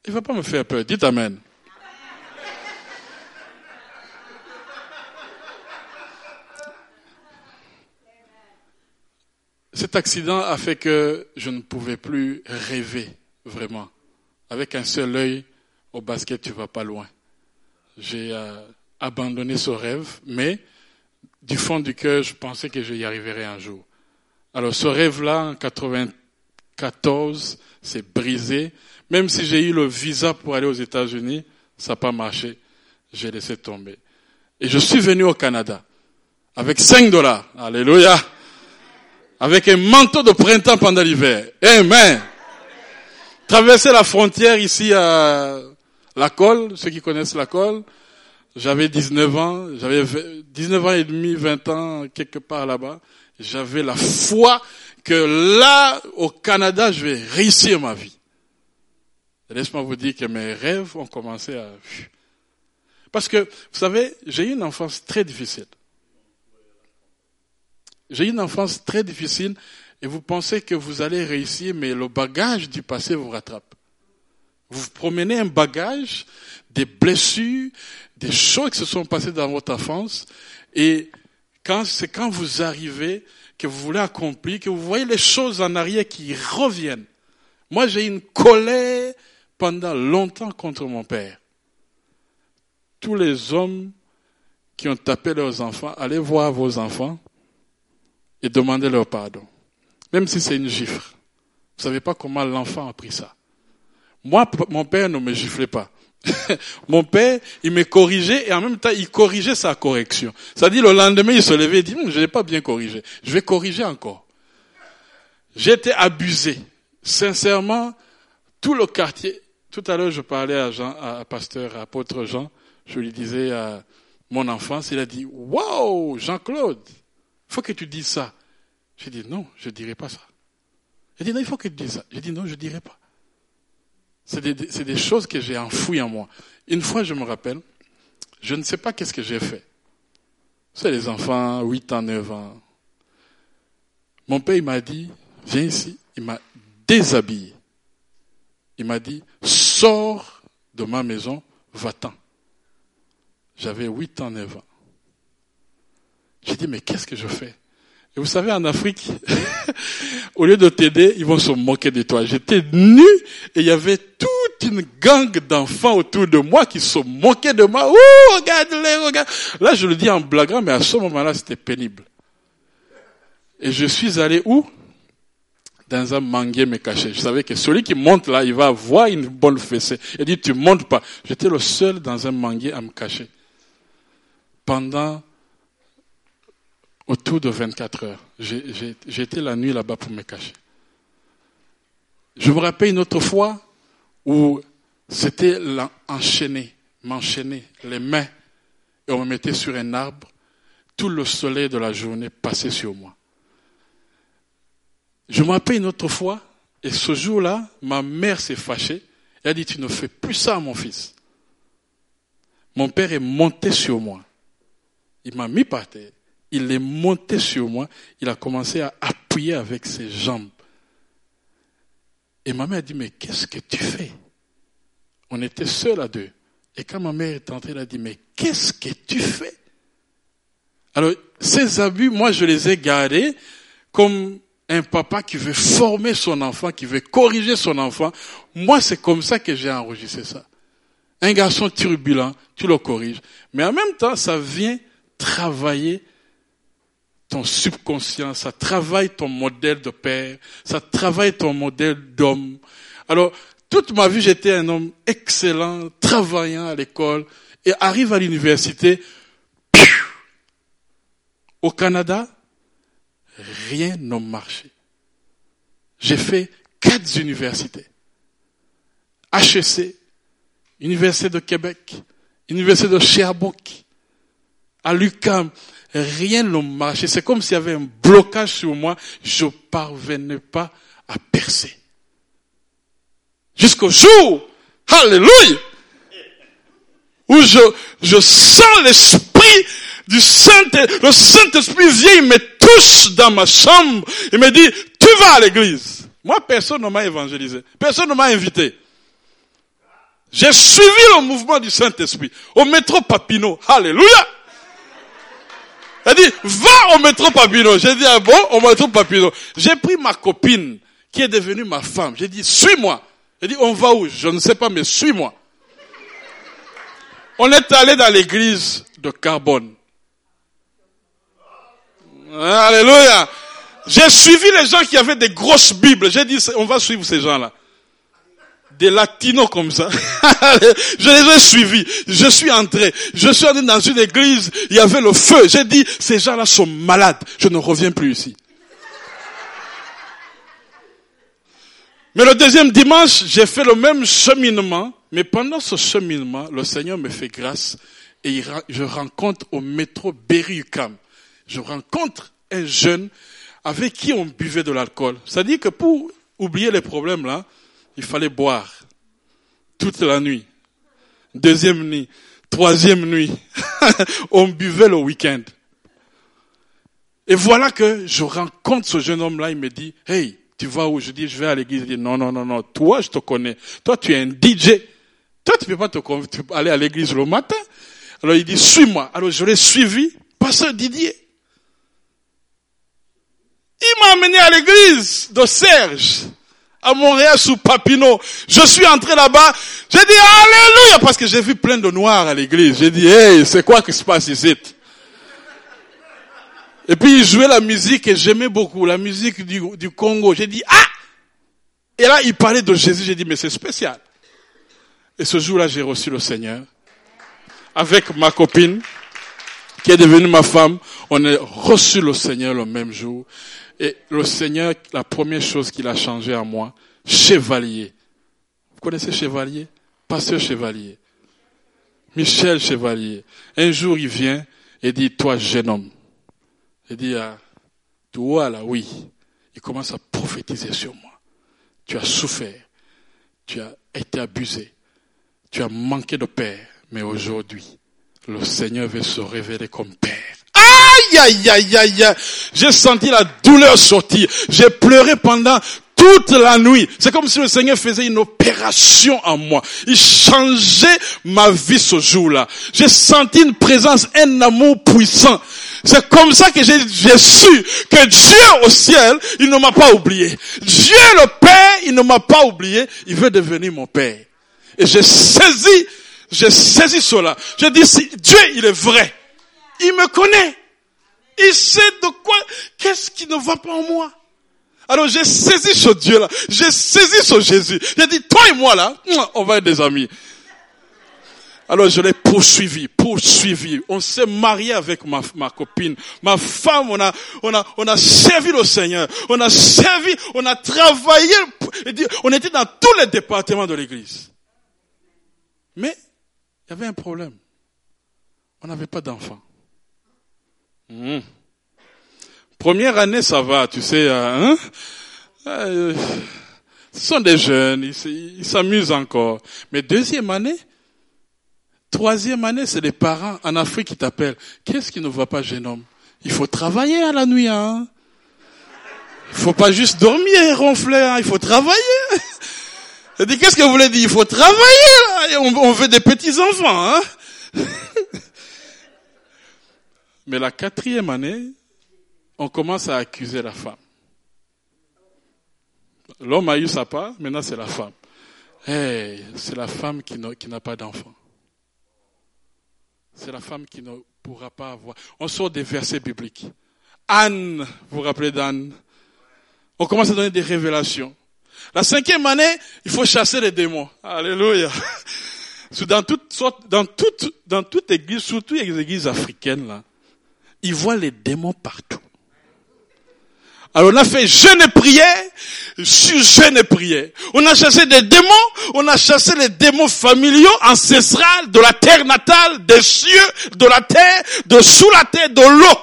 il va pas me faire peur. Dites Amen. Cet accident a fait que je ne pouvais plus rêver vraiment. Avec un seul œil, au basket, tu vas pas loin. J'ai euh, abandonné ce rêve, mais du fond du cœur, je pensais que je y arriverais un jour. Alors ce rêve-là, en 94, s'est brisé. Même si j'ai eu le visa pour aller aux États-Unis, ça n'a pas marché. J'ai laissé tomber. Et je suis venu au Canada avec 5 dollars. Alléluia. Avec un manteau de printemps pendant l'hiver. Amen. Traverser la frontière ici à la colle, ceux qui connaissent la colle. J'avais 19 ans, j'avais 19 ans et demi, 20 ans, quelque part là-bas. J'avais la foi que là, au Canada, je vais réussir ma vie. Laisse-moi vous dire que mes rêves ont commencé à... Parce que, vous savez, j'ai eu une enfance très difficile. J'ai eu une enfance très difficile et vous pensez que vous allez réussir, mais le bagage du passé vous rattrape. Vous promenez un bagage, des blessures, des choses qui se sont passées dans votre enfance et c'est quand vous arrivez que vous voulez accomplir, que vous voyez les choses en arrière qui reviennent. Moi, j'ai une colère pendant longtemps contre mon père. Tous les hommes qui ont tapé leurs enfants, allez voir vos enfants et demandez leur pardon. Même si c'est une gifle. Vous savez pas comment l'enfant a pris ça. Moi, mon père ne me giflait pas. mon père, il me corrigeait et en même temps, il corrigeait sa correction. C'est-à-dire, le lendemain, il se levait et dit, Hum, je n'ai pas bien corrigé. Je vais corriger encore. J'étais abusé. Sincèrement, tout le quartier, tout à l'heure, je parlais à Jean, pasteur, à apôtre Jean, je lui disais à mon enfance, il a dit, waouh, Jean-Claude, faut que tu dises ça. J'ai dit, non, je dirai pas ça. Il dit, non, il faut que tu dises ça. J'ai dit, non, je dirai pas. C'est des, des choses que j'ai enfouies en moi. Une fois, je me rappelle, je ne sais pas qu'est-ce que j'ai fait. C'est les enfants, 8 ans, 9 ans. Mon père, il m'a dit, viens ici. Il m'a déshabillé. Il m'a dit, sors de ma maison, va-t'en. J'avais 8 ans, 9 ans. J'ai dit, mais qu'est-ce que je fais? Et vous savez, en Afrique, au lieu de t'aider, ils vont se moquer de toi. J'étais nu et il y avait toute une gang d'enfants autour de moi qui se moquaient de moi. Ouh, regarde-les, regarde. Là, je le dis en blaguant, mais à ce moment-là, c'était pénible. Et je suis allé où? Dans un manguier me caché. Je savais que celui qui monte là, il va avoir une bonne fessée. Il dit, tu montes pas. J'étais le seul dans un manguier à me cacher. Pendant autour de 24 heures. Été la nuit là-bas pour me cacher. Je me rappelle une autre fois où c'était enchaîné, m'enchaîner les mains et on me mettait sur un arbre. Tout le soleil de la journée passait sur moi. Je me rappelle une autre fois et ce jour-là, ma mère s'est fâchée. Elle a dit, tu ne fais plus ça mon fils. Mon père est monté sur moi. Il m'a mis par terre. Il est monté sur moi. Il a commencé à appuyer avec ses jambes. Et ma mère a dit, mais qu'est-ce que tu fais? On était seuls à deux. Et quand ma mère est entrée, elle a dit, mais qu'est-ce que tu fais? Alors, ces abus, moi, je les ai gardés comme un papa qui veut former son enfant, qui veut corriger son enfant. Moi, c'est comme ça que j'ai enregistré ça. Un garçon turbulent, tu le corriges. Mais en même temps, ça vient travailler ton subconscient, ça travaille ton modèle de père, ça travaille ton modèle d'homme. Alors, toute ma vie, j'étais un homme excellent, travaillant à l'école, et arrive à l'université, au Canada, rien n'a marché. J'ai fait quatre universités. HEC, Université de Québec, Université de Sherbrooke, à l'UQAM, rien n'a marché. C'est comme s'il y avait un blocage sur moi. Je parvenais pas à percer. Jusqu'au jour, alléluia, où je, je sens l'esprit du Saint, le Saint-Esprit vient, il me touche dans ma chambre, il me dit, tu vas à l'église. Moi, personne ne m'a évangélisé. Personne ne m'a invité. J'ai suivi le mouvement du Saint-Esprit au métro Papineau. Alléluia. Elle dit, va au métro Papineau. J'ai dit, ah bon, au métro Papineau. J'ai pris ma copine, qui est devenue ma femme. J'ai dit, suis-moi. Elle dit, on va où? Je ne sais pas, mais suis-moi. On est allé dans l'église de Carbone. Alléluia. J'ai suivi les gens qui avaient des grosses Bibles. J'ai dit, on va suivre ces gens-là. Des latinos comme ça. je les ai suivis. Je suis entré. Je suis allé dans une église. Il y avait le feu. J'ai dit, ces gens-là sont malades. Je ne reviens plus ici. Mais le deuxième dimanche, j'ai fait le même cheminement. Mais pendant ce cheminement, le Seigneur me fait grâce et je rencontre au métro Berry-UQAM. Je rencontre un jeune avec qui on buvait de l'alcool. C'est-à-dire que pour oublier les problèmes là, il fallait boire toute la nuit. Deuxième nuit, troisième nuit, on buvait le week-end. Et voilà que je rencontre ce jeune homme là, il me dit, hey, tu vas où Je dis, je vais à l'église. Il dit, non, non, non, non, toi, je te connais. Toi, tu es un DJ. Toi, tu peux pas te aller à l'église le matin. Alors il dit, suis-moi. Alors je l'ai suivi, pasteur Didier. Il m'a amené à l'église de Serge. À Montréal sous Papineau. Je suis entré là-bas, j'ai dit Alléluia parce que j'ai vu plein de noirs à l'église. J'ai dit, hey, c'est quoi qui se passe ici? Et puis il jouait la musique et j'aimais beaucoup, la musique du, du Congo. J'ai dit, ah! Et là, il parlait de Jésus, j'ai dit, mais c'est spécial. Et ce jour-là, j'ai reçu le Seigneur. Avec ma copine, qui est devenue ma femme, on a reçu le Seigneur le même jour. Et le Seigneur, la première chose qu'il a changé en moi, chevalier. Vous connaissez chevalier? Pasteur chevalier. Michel chevalier. Un jour, il vient et dit, toi, jeune homme. Il dit, ah, toi là, oui. Il commence à prophétiser sur moi. Tu as souffert. Tu as été abusé. Tu as manqué de père. Mais aujourd'hui, le Seigneur veut se révéler comme père. Aïe, aïe, aïe, aïe, aïe. J'ai senti la douleur sortir. J'ai pleuré pendant toute la nuit. C'est comme si le Seigneur faisait une opération en moi. Il changeait ma vie ce jour-là. J'ai senti une présence, un amour puissant. C'est comme ça que j'ai su que Dieu au ciel, il ne m'a pas oublié. Dieu le Père, il ne m'a pas oublié. Il veut devenir mon Père. Et j'ai saisi, j'ai saisi cela. J'ai dit, si Dieu, il est vrai. Il me connaît. Il sait de quoi, qu'est-ce qui ne va pas en moi. Alors j'ai saisi ce Dieu-là. J'ai saisi ce Jésus. J'ai dit, toi et moi là, on va être des amis. Alors je l'ai poursuivi, poursuivi. On s'est marié avec ma, ma copine, ma femme. On a, on a, on a servi le Seigneur. On a servi, on a travaillé. On était dans tous les départements de l'église. Mais il y avait un problème. On n'avait pas d'enfants. Mmh. Première année, ça va, tu sais. Hein? Euh, ce sont des jeunes, ils s'amusent encore. Mais deuxième année, troisième année, c'est les parents en Afrique qui t'appellent. Qu'est-ce qui ne va pas, jeune homme? Il faut travailler à la nuit. Hein? Il faut pas juste dormir et ronfler, hein? il faut travailler. Qu'est-ce que vous voulez dire? Il faut travailler, là. On, on veut des petits-enfants. Hein? Mais la quatrième année, on commence à accuser la femme. L'homme a eu sa part, maintenant c'est la femme. Hey, c'est la femme qui n'a pas d'enfant. C'est la femme qui ne pourra pas avoir. On sort des versets bibliques. Anne, vous vous rappelez d'Anne? On commence à donner des révélations. La cinquième année, il faut chasser les démons. Alléluia. Dans toute, dans toute, dans toute église, surtout les églises africaines, là, ils voient les démons partout. Alors on a fait jeûne et prière, sur jeûne et prière. On a chassé des démons, on a chassé les démons familiaux, ancestrales, de la terre natale, des cieux, de la terre, de sous la terre, de l'eau.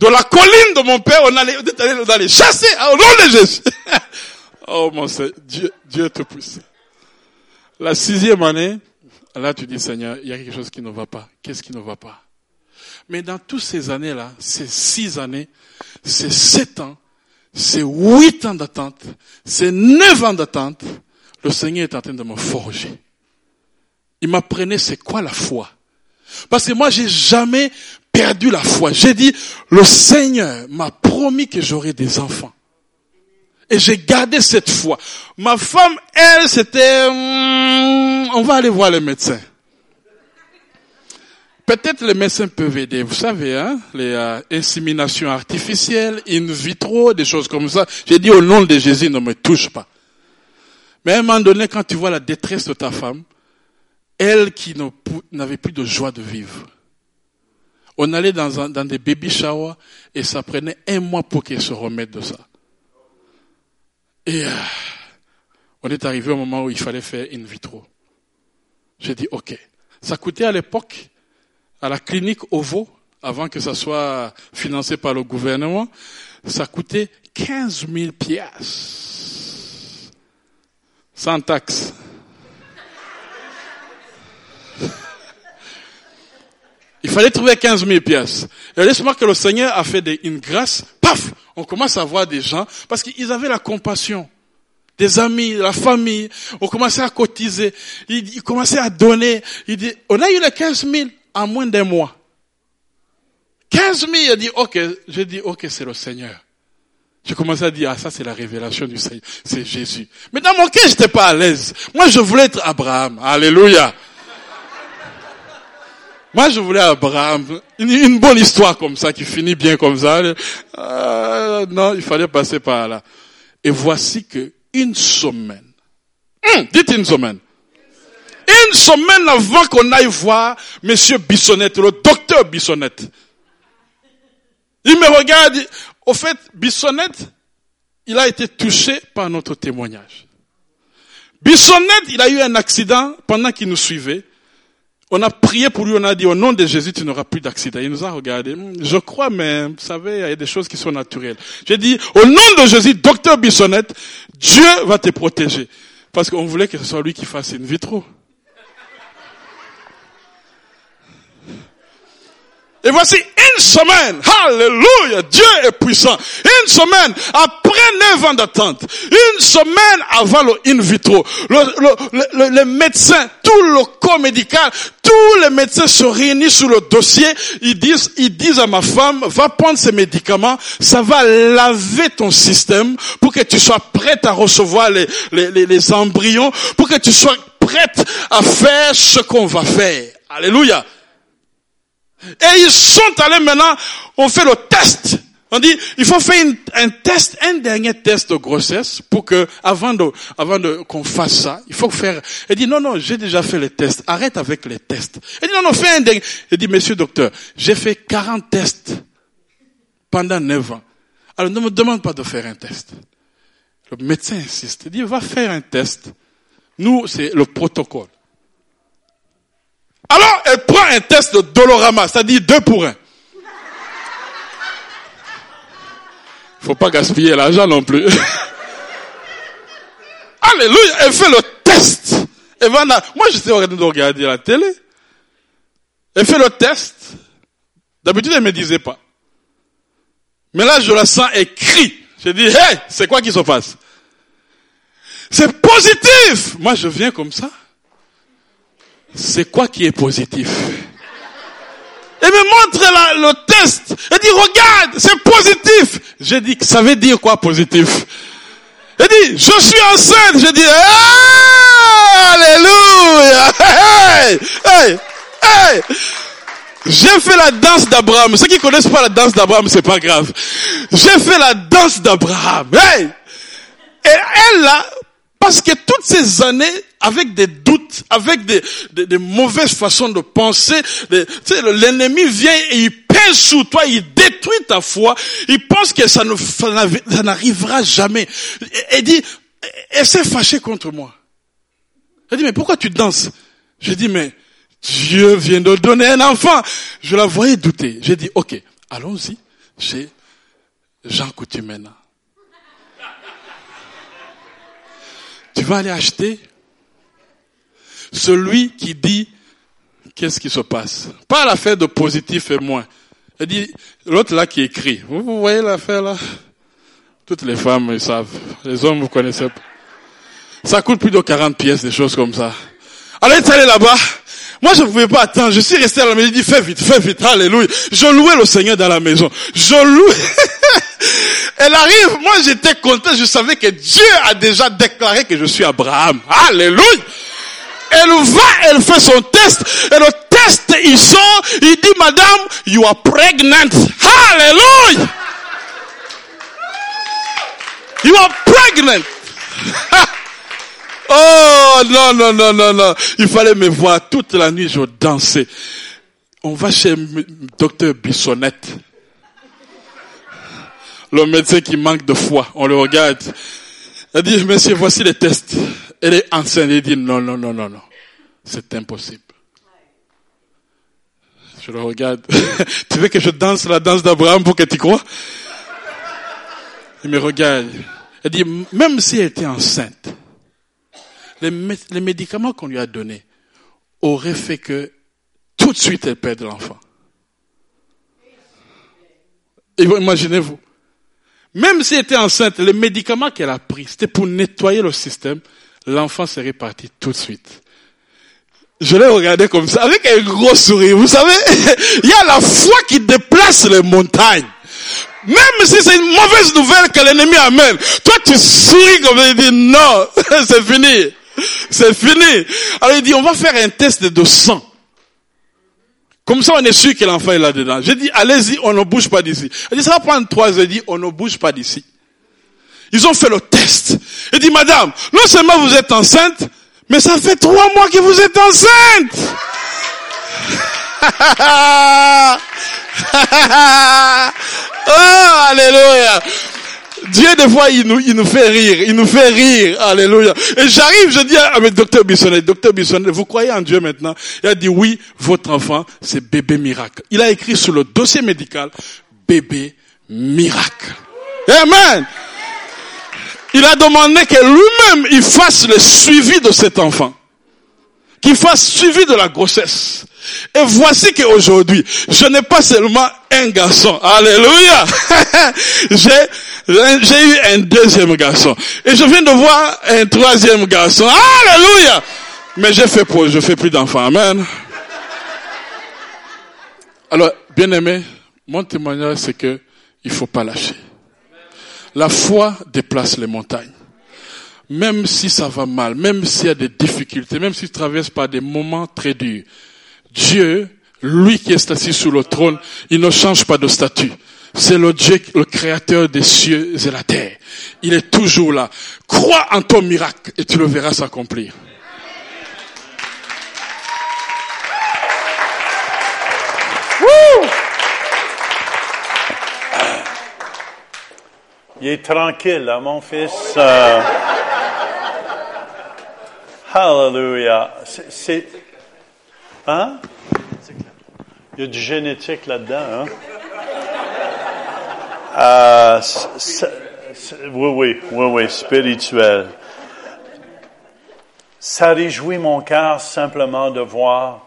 De la colline de mon père, on allait, on allait chasser au nom de Jésus. oh mon Seigneur, Dieu, Dieu te pousse. La sixième année, Là, tu dis, Seigneur, il y a quelque chose qui ne va pas. Qu'est-ce qui ne va pas? Mais dans toutes ces années-là, ces six années, ces sept ans, ces huit ans d'attente, ces neuf ans d'attente, le Seigneur est en train de me forger. Il m'apprenait c'est quoi la foi? Parce que moi, j'ai jamais perdu la foi. J'ai dit, le Seigneur m'a promis que j'aurais des enfants. Et j'ai gardé cette foi. Ma femme, elle, c'était, hum, on va aller voir le médecin. Peut-être les médecins peuvent aider, vous savez, hein, les euh, inséminations artificielles, in vitro, des choses comme ça. J'ai dit au nom de Jésus, ne me touche pas. Mais à un moment donné, quand tu vois la détresse de ta femme, elle qui n'avait plus de joie de vivre, on allait dans, dans des baby showers et ça prenait un mois pour qu'elle se remette de ça. Et euh, on est arrivé au moment où il fallait faire in vitro. J'ai dit, OK. Ça coûtait à l'époque, à la clinique OVO, avant que ça soit financé par le gouvernement, ça coûtait 15 000 pièces. Sans taxe. Il fallait trouver 15 000 pièces. Et laisse-moi que le Seigneur a fait une grâce, paf, on commence à voir des gens, parce qu'ils avaient la compassion. Des amis, la famille, on commençait à cotiser, ils, commençaient à donner. Il dit, on a eu les 15 000 en moins d'un mois. 15 cleanse me. Il a dit, ok. J'ai dit, ok, c'est le Seigneur. J'ai commencé à dire, ah, ça c'est la révélation du Seigneur. C'est Jésus. Mais dans mon cœur, j'étais pas à l'aise. Moi, je voulais être Abraham. Alléluia. Moi, je voulais Abraham. Une, bonne histoire comme ça, qui finit bien comme ça. Euh, non, il fallait passer par là. Et voici que une semaine. Hum, dites une semaine. Une semaine avant qu'on aille voir Monsieur Bissonnette, le docteur Bissonnette. Il me regarde, au fait, Bissonnette, il a été touché par notre témoignage. Bissonnette, il a eu un accident pendant qu'il nous suivait. On a prié pour lui, on a dit au nom de Jésus, tu n'auras plus d'accident. Il nous a regardé. Hum, Je crois, mais vous savez, il y a des choses qui sont naturelles. J'ai dit, au nom de Jésus, docteur Bissonnette, Dieu va te protéger. Parce qu'on voulait que ce soit lui qui fasse une vitro. Et voici une semaine, alléluia, Dieu est puissant. Une semaine après neuf ans d'attente, une semaine avant le in vitro, le, le, le, le médecin, tout le corps médical, tous les médecins se réunissent sur le dossier. Ils disent, ils disent à ma femme, va prendre ces médicaments, ça va laver ton système pour que tu sois prête à recevoir les, les, les, les embryons, pour que tu sois prête à faire ce qu'on va faire. Alléluia. Et ils sont allés maintenant, on fait le test. On dit, il faut faire un test, un dernier test de grossesse pour que, avant de, avant de, qu'on fasse ça, il faut faire, il dit, non, non, j'ai déjà fait les tests. Arrête avec les tests. Il dit, non, non, fais un dernier. Il dit, monsieur docteur, j'ai fait 40 tests pendant 9 ans. Alors ne me demande pas de faire un test. Le médecin insiste. Il dit, va faire un test. Nous, c'est le protocole. Alors, elle prend un test de Dolorama, c'est-à-dire deux pour un. Faut pas gaspiller l'argent non plus. Alléluia, elle fait le test. Moi, j'étais en train de regarder la télé. Elle fait le test. D'habitude, elle me disait pas. Mais là, je la sens, crie. Je dis, hey, c'est quoi qui se passe? C'est positif! Moi, je viens comme ça. C'est quoi qui est positif? Elle me montre le test. Elle dit, regarde, c'est positif. J'ai dit, ça veut dire quoi positif? Elle dit, je suis enceinte. Dit, Ah, alléluia. Hey, hey, hey. J'ai fait la danse d'Abraham. Ceux qui connaissent pas la danse d'Abraham, c'est pas grave. J'ai fait la danse d'Abraham. Hey. Et elle là, parce que toutes ces années, avec des doutes, avec des, des, des mauvaises façons de penser, tu sais, le- l'ennemi vient et il pèse sur toi, il détruit ta foi, il pense que ça ne ça n'arrivera jamais. Et- dit, elle s'est fâchée contre moi. Elle dit, mais pourquoi tu danses? J'ai dit, mais Dieu vient de donner un enfant. Je la voyais douter. J'ai dit, ok, allons-y chez Jean Coutumena. Tu vas aller acheter celui qui dit qu'est-ce qui se passe. Pas l'affaire de positif et moins. Elle dit, l'autre là qui écrit. Vous, vous voyez l'affaire là? Toutes les femmes, ils savent. Les hommes, vous connaissez pas. Ça coûte plus de 40 pièces, des choses comme ça. Est allée là-bas. Moi, je ne pouvais pas attendre. Je suis resté à la maison. J'ai dit, fais vite, fais vite. Alléluia. Je louais le Seigneur dans la maison. Je louais. Elle arrive. Moi, j'étais content. Je savais que Dieu a déjà déclaré que je suis Abraham. Alléluia. Elle va, elle fait son test. Et le test, il sort. Il dit, madame, you are pregnant. Alléluia. You are pregnant. Oh non, non, non, non, non. Il fallait me voir toute la nuit, je dansais. On va chez docteur Bissonnette. Le médecin qui manque de foi, on le regarde. Elle dit, monsieur, voici les tests. Elle est enceinte. Il dit, non, non, non, non, non. C'est impossible. Je le regarde. tu veux que je danse la danse d'Abraham pour que tu crois? Il me regarde. Elle dit, même si elle était enceinte, les, les médicaments qu'on lui a donnés auraient fait que tout de suite elle perde l'enfant. Imaginez-vous. Même si elle était enceinte, les médicaments qu'elle a pris, c'était pour nettoyer le système, l'enfant serait parti tout de suite. Je l'ai regardé comme ça, avec un gros sourire. Vous savez, il y a la foi qui déplace les montagnes. Même si c'est une mauvaise nouvelle que l'ennemi amène, toi tu souris comme il dit non, c'est fini. C'est fini. Alors il dit, on va faire un test de sang. Comme ça, on est sûr que l'enfant est là-dedans. J'ai dit, allez-y, on ne bouge pas d'ici. Il dit, ça va prendre trois heures. Dit, on ne bouge pas d'ici. Ils ont fait le test. Il dit, madame, non seulement vous êtes enceinte, mais ça fait trois mois que vous êtes enceinte. oh, alléluia. Dieu, des fois, il nous, il nous fait rire. Il nous fait rire. Alléluia. Et j'arrive, je dis à mes docteur Bissonnet, docteur Bissonnet, vous croyez en Dieu maintenant? Il a dit, oui, votre enfant, c'est bébé miracle. Il a écrit sur le dossier médical, bébé miracle. Amen. Il a demandé que lui-même, il fasse le suivi de cet enfant. Qu'il fasse suivi de la grossesse. Et voici qu'aujourd'hui, je n'ai pas seulement un garçon. Alléluia. j'ai, j'ai eu un deuxième garçon. Et je viens de voir un troisième garçon. Alléluia. Mais j'ai fait pause, je fais plus d'enfants. Amen. Alors, bien aimé, mon témoignage, c'est que il faut pas lâcher. La foi déplace les montagnes. Même si ça va mal, même s'il y a des difficultés, même si tu traverses par des moments très durs, Dieu, lui qui est assis sur le trône, il ne change pas de statut. C'est le Dieu, le créateur des cieux et la terre. Il est toujours là. Crois en ton miracle et tu le verras s'accomplir. Il est tranquille, hein, mon fils. Euh, Hallelujah. C'est- hein? Il y a du génétique là-dedans, hein? Euh, oui, oui, oui, oui, spirituel. Ça réjouit mon cœur simplement de voir,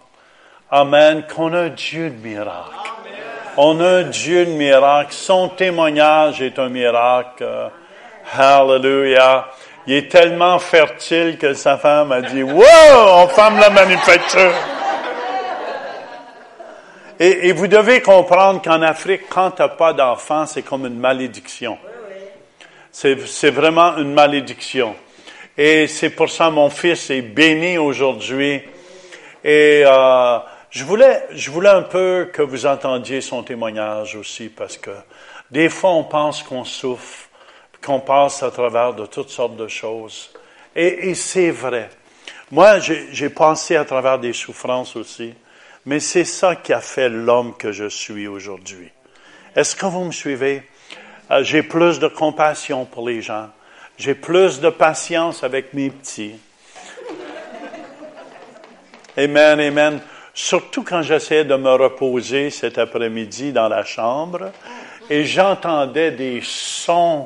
Amen, qu'on a un Dieu de miracle. On a un Dieu de miracle. Son témoignage est un miracle. Euh, Hallelujah. Il est tellement fertile que sa femme a dit, wow, on ferme la manufacture. Et, vous devez comprendre qu'en Afrique, quand tu n'as pas d'enfant, c'est comme une malédiction. C'est, vraiment une malédiction. Et c'est pour ça mon fils est béni aujourd'hui. Et euh, je voulais, je voulais un peu que vous entendiez son témoignage aussi, parce que des fois on pense qu'on souffre, qu'on passe à travers de toutes sortes de choses. Et, et c'est vrai. Moi, j'ai, passé à travers des souffrances aussi, mais c'est ça qui a fait l'homme que je suis aujourd'hui. Est-ce que vous me suivez? Euh, j'ai plus de compassion pour les gens. J'ai plus de patience avec mes petits. Amen, amen. Surtout quand j'essayais de me reposer cet après-midi dans la chambre et j'entendais des sons.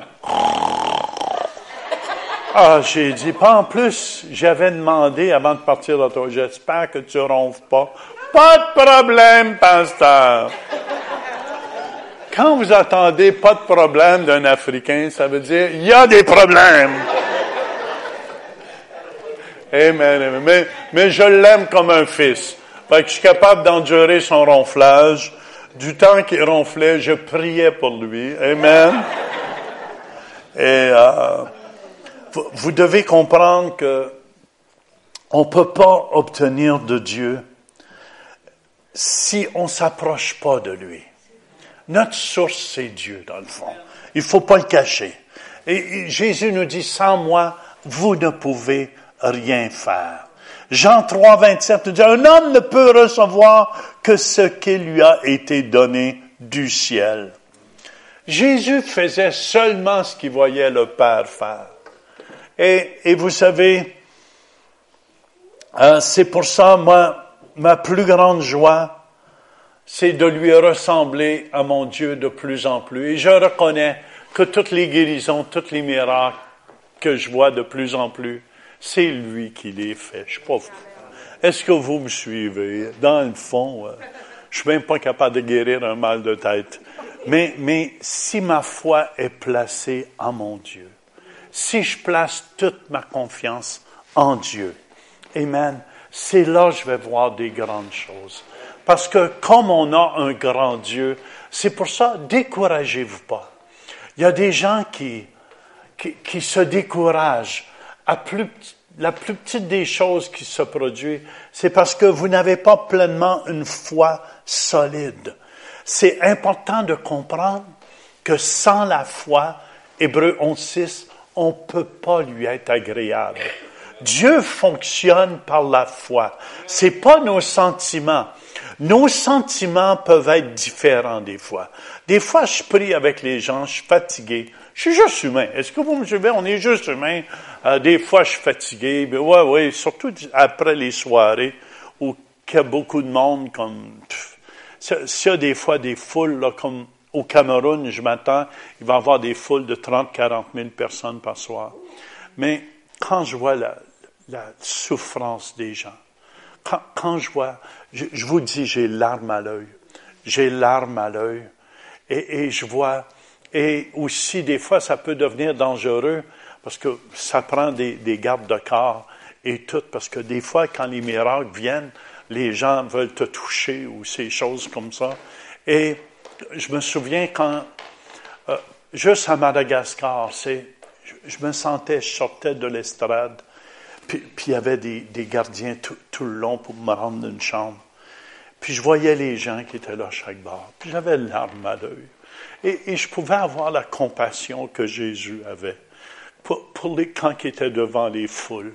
Ah, j'ai dit, pas en plus, j'avais demandé avant de partir de toi, j'espère que tu ronfles pas. Pas de problème, pasteur. Quand vous entendez pas de problème d'un Africain, ça veut dire, il y a des problèmes. Amen. Mais, mais je l'aime comme un fils. Que je suis capable d'endurer son ronflage. Du temps qu'il ronflait, je priais pour lui. Amen. Et euh, vous, vous devez comprendre que on peut pas obtenir de Dieu si on s'approche pas de lui. Notre source, c'est Dieu, dans le fond. Il faut pas le cacher. Et, et Jésus nous dit, sans moi, vous ne pouvez rien faire. Jean 3, 27 nous dit, un homme ne peut recevoir que ce qui lui a été donné du ciel. Jésus faisait seulement ce qu'il voyait le Père faire. Et, et vous savez, euh, c'est pour ça, moi, ma plus grande joie, c'est de lui ressembler à mon Dieu de plus en plus. Et je reconnais que toutes les guérisons, tous les miracles que je vois de plus en plus, c'est lui qui les fait. Je suis pas. Est-ce que vous me suivez? Dans le fond, euh, je suis même pas capable de guérir un mal de tête. Mais, mais si ma foi est placée en mon Dieu, si je place toute ma confiance en Dieu, Amen, c'est là que je vais voir des grandes choses. Parce que comme on a un grand Dieu, c'est pour ça, découragez-vous pas. Il y a des gens qui, qui, qui se découragent à plus, la plus petite des choses qui se produit, c'est parce que vous n'avez pas pleinement une foi solide. C'est important de comprendre que sans la foi, Hébreu 11.6, on ne peut pas lui être agréable. Dieu fonctionne par la foi. C'est pas nos sentiments. Nos sentiments peuvent être différents des fois. Des fois, je prie avec les gens, je suis fatigué. Je suis juste humain. Est-ce que vous me suivez? On est juste humain. Euh, des fois, je suis fatigué. Ben, ouais, ouais, surtout après les soirées où il y a beaucoup de monde comme, s'il y a des fois des foules, là, comme au Cameroun, je m'attends, il va y avoir des foules de 30, 40 000 personnes par soir. Mais quand je vois la, la souffrance des gens, quand, quand je vois, je, je, vous dis, j'ai larmes à l'œil. J'ai larmes à l'œil. Et, et je vois, et aussi, des fois, ça peut devenir dangereux parce que ça prend des, des gardes de corps et tout, parce que des fois, quand les miracles viennent, les gens veulent te toucher ou ces choses comme ça. Et je me souviens quand, euh, juste à Madagascar, c'est, je, me sentais, je sortais de l'estrade, puis, puis il y avait des, gardiens tout, le long pour me rendre d'une chambre. Puis je voyais les gens qui étaient là chaque bord. Puis j'avais l'arme à l'œil. Et, je pouvais avoir la compassion que Jésus avait pour, pour les quand qui étaient devant les foules.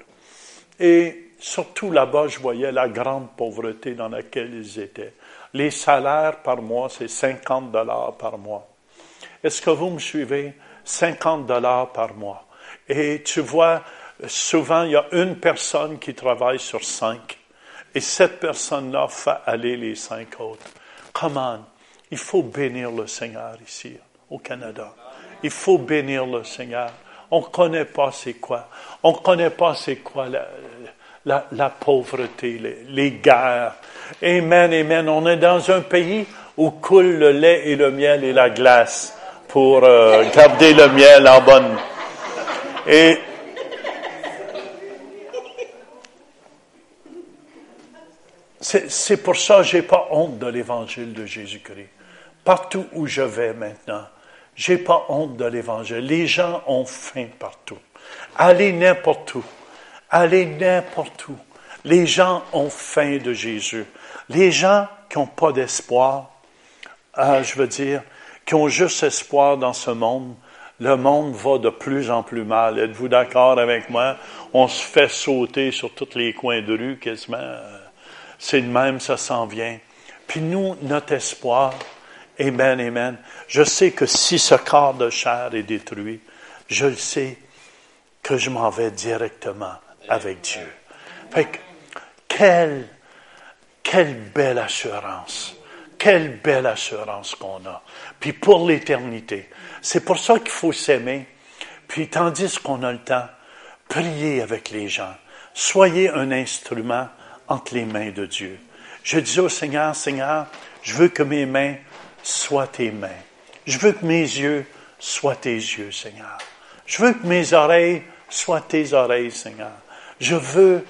Et surtout là-bas, je voyais la grande pauvreté dans laquelle ils étaient. Les salaires par mois, c'est 50 dollars par mois. Est-ce que vous me suivez? 50 dollars par mois. Et tu vois, souvent, il y a une personne qui travaille sur cinq. Et cette personne-là fait aller les cinq autres. Comment? Il faut bénir le Seigneur ici, au Canada. Il faut bénir le Seigneur. On ne connaît pas c'est quoi. On ne connaît pas c'est quoi la, la, pauvreté, les, les, guerres. Amen, amen. On est dans un pays où coule le lait et le miel et la glace pour euh, garder le miel en bonne. Et c'est pour ça que j'ai pas honte de l'évangile de Jésus-Christ. Partout où je vais maintenant, j'ai pas honte de l'évangile. Les gens ont faim partout. Allez n'importe où. Allez n'importe où. Les gens ont faim de Jésus. Les gens qui n'ont pas d'espoir, euh, je veux dire, qui ont juste espoir dans ce monde, le monde va de plus en plus mal. Êtes-vous d'accord avec moi? On se fait sauter sur tous les coins de rue quasiment. C'est de même, ça s'en vient. Puis nous, notre espoir, Amen, Amen. Je sais que si ce corps de chair est détruit, je le sais que je m'en vais directement avec Dieu. Fait que, quelle, quelle belle assurance. Quelle belle assurance qu'on a. Puis pour l'éternité. C'est pour ça qu'il faut s'aimer. Puis tandis qu'on a le temps, priez avec les gens. Soyez un instrument entre les mains de Dieu. Je dis au Seigneur, Seigneur, je veux que mes mains soient tes mains. Je veux que mes yeux soient tes yeux, Seigneur. Je veux que mes oreilles soient tes oreilles, Seigneur. Je veux,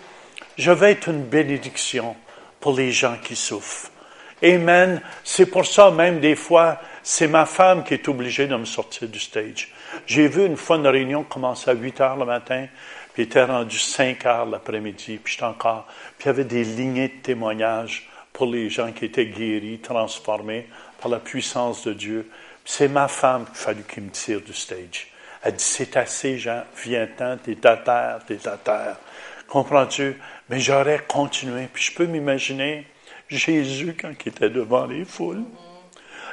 je veux être une bénédiction pour les gens qui souffrent. Amen. C'est pour ça, même des fois, c'est ma femme qui est obligée de me sortir du stage. J'ai vu une fois une réunion commencer à 8 heures le matin, puis était rendu 5 heures l'après-midi, puis j'étais encore, puis il y avait des lignées de témoignages pour les gens qui étaient guéris, transformés par la puissance de Dieu. C'est ma femme qu'il fallu qu'il me tire du stage. Elle dit, c'est assez, Jean, viens-t'en, t'es à terre, t'es à terre. Comprends-tu? Mais j'aurais continué. Puis je peux m'imaginer Jésus quand il était devant les foules.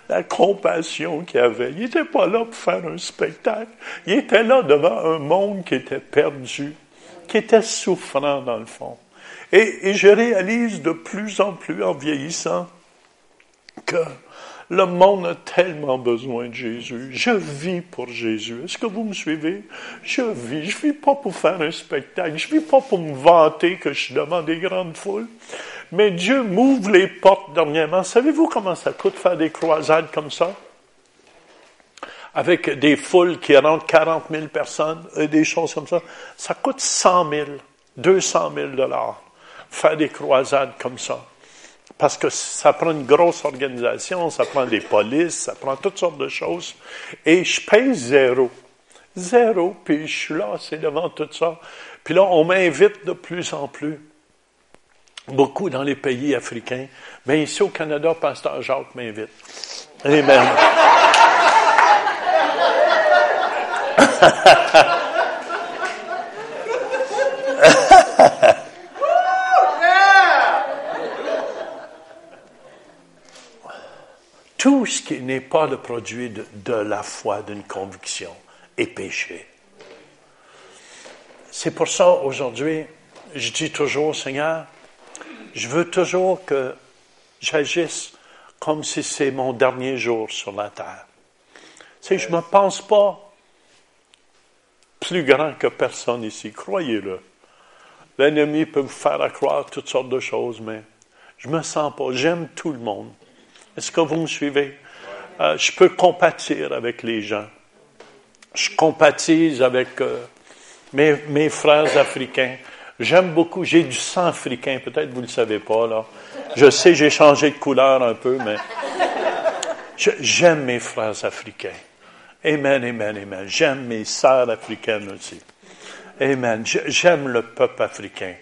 La compassion qu'il avait. Il n'était pas là pour faire un spectacle. Il était là devant un monde qui était perdu, qui était souffrant dans le fond. Et, et je réalise de plus en plus en vieillissant que le monde a tellement besoin de Jésus. Je vis pour Jésus. Est-ce que vous me suivez? Je vis. Je vis pas pour faire un spectacle. Je vis pas pour me vanter que je suis devant des grandes foules. Mais Dieu m'ouvre les portes dernièrement. Savez-vous comment ça coûte faire des croisades comme ça? Avec des foules qui rentrent 40 000 personnes et des choses comme ça. Ça coûte 100 000, 200 000 dollars. faire des croisades comme ça. Parce que ça prend une grosse organisation, ça prend des polices, ça prend toutes sortes de choses. Et je paye zéro. Zéro, puis je suis là, c'est devant tout ça. Puis là, on m'invite de plus en plus. Beaucoup dans les pays africains. Mais ici au Canada, Pasteur Jacques m'invite. Amen. Tout ce qui n'est pas le produit de, la foi, d'une conviction, est péché. C'est pour ça, aujourd'hui, je dis toujours, Seigneur, je veux toujours que j'agisse comme si c'est mon dernier jour sur la terre. Sais, je ne me pense pas plus grand que personne ici, croyez-le. L'ennemi peut me faire croire toutes sortes de choses, mais je me sens pas. J'aime tout le monde. Est-ce que vous me suivez? Euh, je peux compatir avec les gens. Je compatise avec euh, mes, frères africains. J'aime beaucoup, j'ai du sang africain, peut-être vous ne le savez pas, là. Je sais, j'ai changé de couleur un peu, mais j'aime mes frères africains. Amen, amen, amen. J'aime mes sœurs africaines aussi. Amen. J'aime le peuple africain.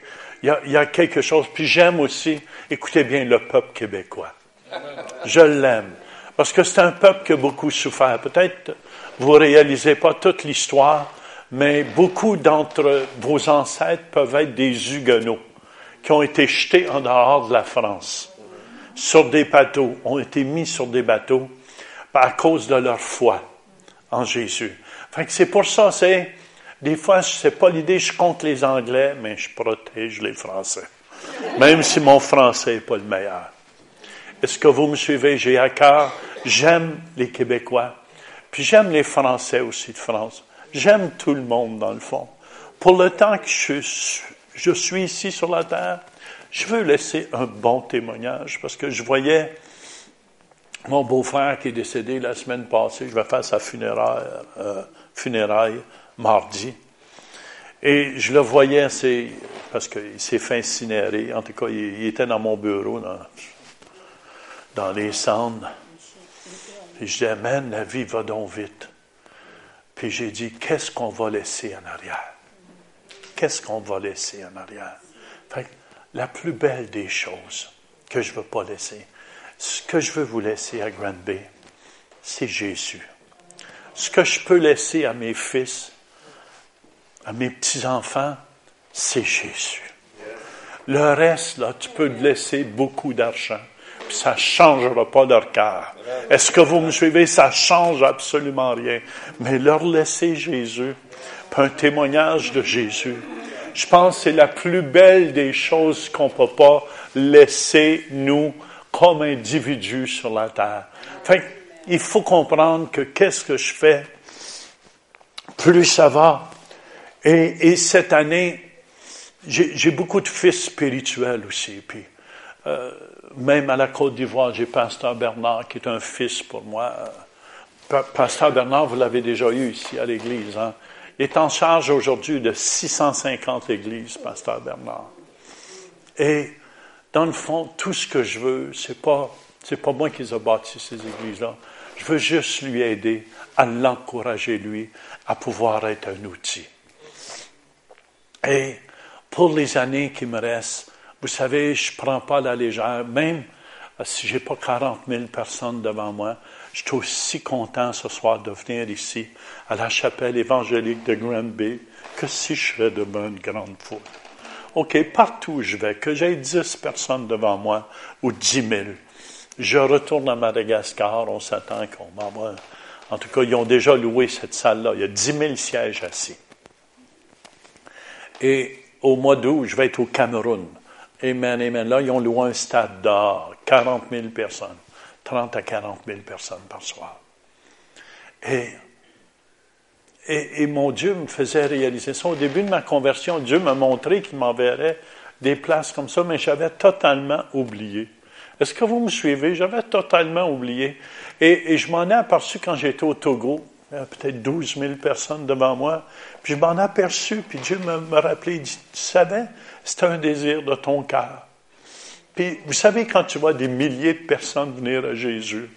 Il y a quelque chose. Puis j'aime aussi, écoutez bien, le peuple québécois. Je l'aime. Parce que c'est un peuple qui a beaucoup souffert. Peut-être vous ne réalisez pas toute l'histoire, mais beaucoup d'entre vos ancêtres peuvent être des Huguenots qui ont été jetés en dehors de la France sur des bateaux, ont été mis sur des bateaux à cause de leur foi en Jésus. C'est pour ça, c'est, des fois, c'est pas l'idée, je compte les Anglais, mais je protège les Français. Même si mon français n'est pas le meilleur. Est-ce que vous me suivez? J'ai à cœur, j'aime les Québécois, puis j'aime les Français aussi de France. J'aime tout le monde, dans le fond. Pour le temps que je, suis- ici sur la terre, je veux laisser un bon témoignage parce que je voyais mon beau-frère qui est décédé la semaine passée. Je vais faire sa funéraille, euh, funéraille mardi. Et je le voyais, parce qu'il s'est fait incinérer. En tout cas, il, était dans mon bureau, dans les cendres. Et je dis, Amen, la vie va donc vite. Puis j'ai dit, qu'est-ce qu'on va laisser en arrière? Qu'est-ce qu'on va laisser en arrière? Fait que la plus belle des choses que je ne veux pas laisser, ce que je veux vous laisser à Grand Bay, c'est Jésus. Ce que je peux laisser à mes fils, à mes petits-enfants, c'est Jésus. Le reste, là, tu peux laisser beaucoup d'argent, ça ne changera pas leur cœur. Est-ce que vous me suivez? Ça change absolument rien. Mais leur laisser Jésus, un témoignage de Jésus, je pense que c'est la plus belle des choses qu'on ne peut pas laisser nous comme individus sur la terre. Fait il faut comprendre que qu'est-ce que je fais, plus ça va. Et, et cette année, j'ai beaucoup de fils spirituels aussi. Euh, même à la Côte d'Ivoire, j'ai Pasteur Bernard qui est un fils pour moi. Pa- Pasteur Bernard, vous l'avez déjà eu ici à l'église. Hein? Il est en charge aujourd'hui de 650 églises, Pasteur Bernard. Et dans le fond, tout ce que je veux, c'est pas, c'est pas moi qui ai bâti ces églises-là. Je veux juste lui aider à l'encourager, lui, à pouvoir être un outil. Et pour les années qui me restent, vous savez, je ne prends pas la légère, même euh, si j'ai pas 40 000 personnes devant moi, je suis aussi content ce soir de venir ici, à la chapelle évangélique de Granby, que si je serais devant une grande foule. OK, partout où je vais, que j'ai 10 personnes devant moi ou 10 000, je retourne à Madagascar, on s'attend qu'on m'envoie. En tout cas, ils ont déjà loué cette salle-là. Il y a 10 000 sièges assis. Et au mois d'août, je vais être au Cameroun. Amen, amen. Là, ils ont loué un stade d'or, 40 000 personnes, 30 à 40 000 personnes par soir. Et, et, mon Dieu me faisait réaliser ça. Au début de ma conversion, Dieu m'a montré qu'il m'enverrait des places comme ça, mais j'avais totalement oublié. Est-ce que vous me suivez? J'avais totalement oublié. Et, je m'en ai aperçu quand j'étais au Togo. Peut-être 12 000 personnes devant moi. Puis je m'en aperçus, puis Dieu me, me rappelait, il dit, tu savais, c'était un désir de ton cœur. Puis vous savez, quand tu vois des milliers de personnes venir à Jésus,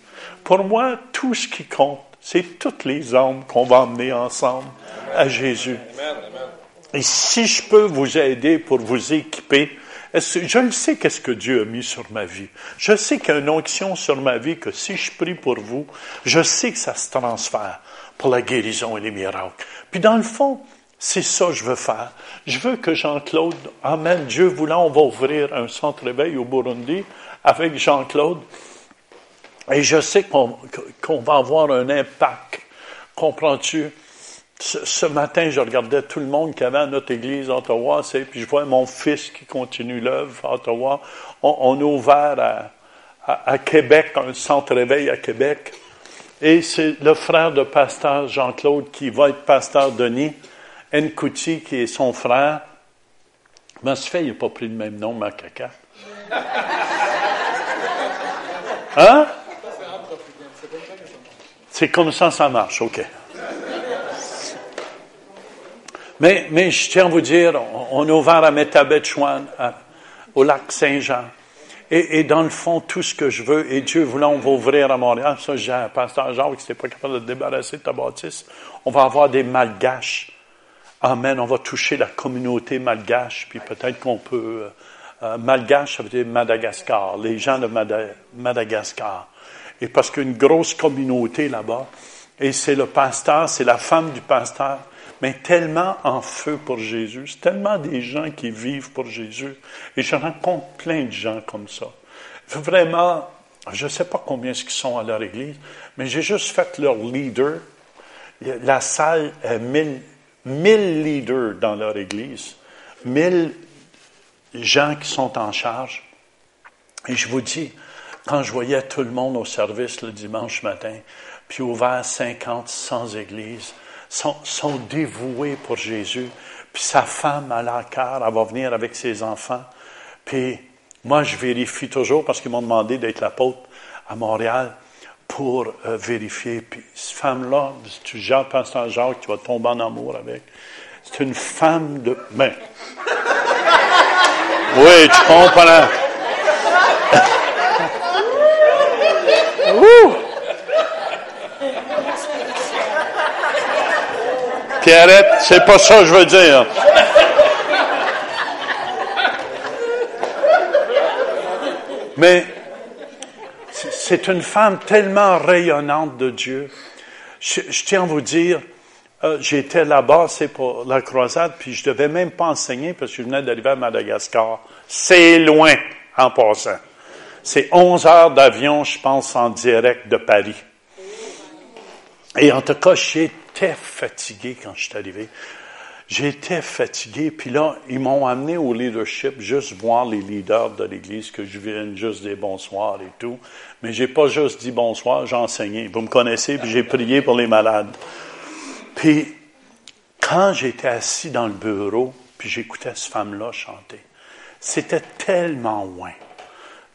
pour moi, tout ce qui compte, c'est toutes les âmes qu'on va emmener ensemble à Jésus. Et si je peux vous aider pour vous équiper, je le sais qu'est-ce que Dieu a mis sur ma vie. Je sais qu'il y a une onction sur ma vie que si je prie pour vous, je sais que ça se transfère pour la guérison et les miracles. Puis dans le fond, c'est ça que je veux faire. Je veux que Jean-Claude, Amen, Dieu voulant, on va ouvrir un centre réveil au Burundi avec Jean-Claude. Et je sais qu'on va avoir un impact. Comprends-tu? Ce, matin, je regardais tout le monde qui avait à notre église à Ottawa, puis je vois mon fils qui continue l'œuvre à Ottawa. On, a ouvert à, à- à Québec un centre réveil à Québec. Et c'est le frère de pasteur Jean-Claude qui va être pasteur Denis, Nkouti qui est son frère. Mais ce fait, il n'a pas pris le même nom, ma caca. Hein? C'est comme ça ça marche, OK. Mais, mais je tiens à vous dire, on, on a ouvert à Métabetchouan, au lac Saint-Jean. Et, et dans le fond, tout ce que je veux, et Dieu voulant, on va ouvrir à Montréal. Ça, j'ai un pasteur Jacques qui n'était pas capable de débarrasser de ta bâtisse. On va avoir des malgaches. Amen. On va toucher la communauté malgache, puis peut-être qu'on peut... euh, euh, malgache, ça veut dire Madagascar, les gens de Mada- Madagascar. Et parce qu'il y a une grosse communauté là-bas, et c'est le pasteur, c'est la femme du pasteur, mais tellement en feu pour Jésus. Tellement des gens qui vivent pour Jésus. Et je rencontre plein de gens comme ça. Vraiment, je ne sais pas combien ils sont à leur église, mais j'ai juste fait leur leader. La salle est 1000, 1000 leaders dans leur église. 1000 gens qui sont en charge. Et je vous dis, quand je voyais tout le monde au service le dimanche matin, puis ouvert 50, 100 églises, sont, sont dévoués pour Jésus. Puis sa femme à la cœur, elle va venir avec ses enfants. Puis moi, je vérifie toujours parce qu'ils m'ont demandé d'être l'apôtre à Montréal pour euh, vérifier. Puis cette femme-là, tu Jacques, pasteur Jacques, tu vas tomber en amour avec. C'est une femme de... Ben, oui, tu comprends. Ouh! Pierrette, c'est pas ça que je veux dire. Mais c'est- une femme tellement rayonnante de Dieu. Je, tiens à vous dire, euh, j'étais là-bas, c'est pour la croisade, puis je devais même pas enseigner parce que je venais d'arriver à Madagascar. C'est loin, en passant. C'est 11 heures d'avion, je pense, en direct de Paris. Et en tout cas, j'étais fatigué quand je suis arrivé. J'étais fatigué, puis là, ils m'ont amené au leadership, juste voir les leaders de l'Église, que je vienne juste des bonsoirs et tout. Mais j'ai pas juste dit bonsoir, j'ai enseigné. Vous me connaissez, puis j'ai prié pour les malades. Puis, quand j'étais assis dans le bureau, puis j'écoutais cette femme-là chanter, c'était tellement loin,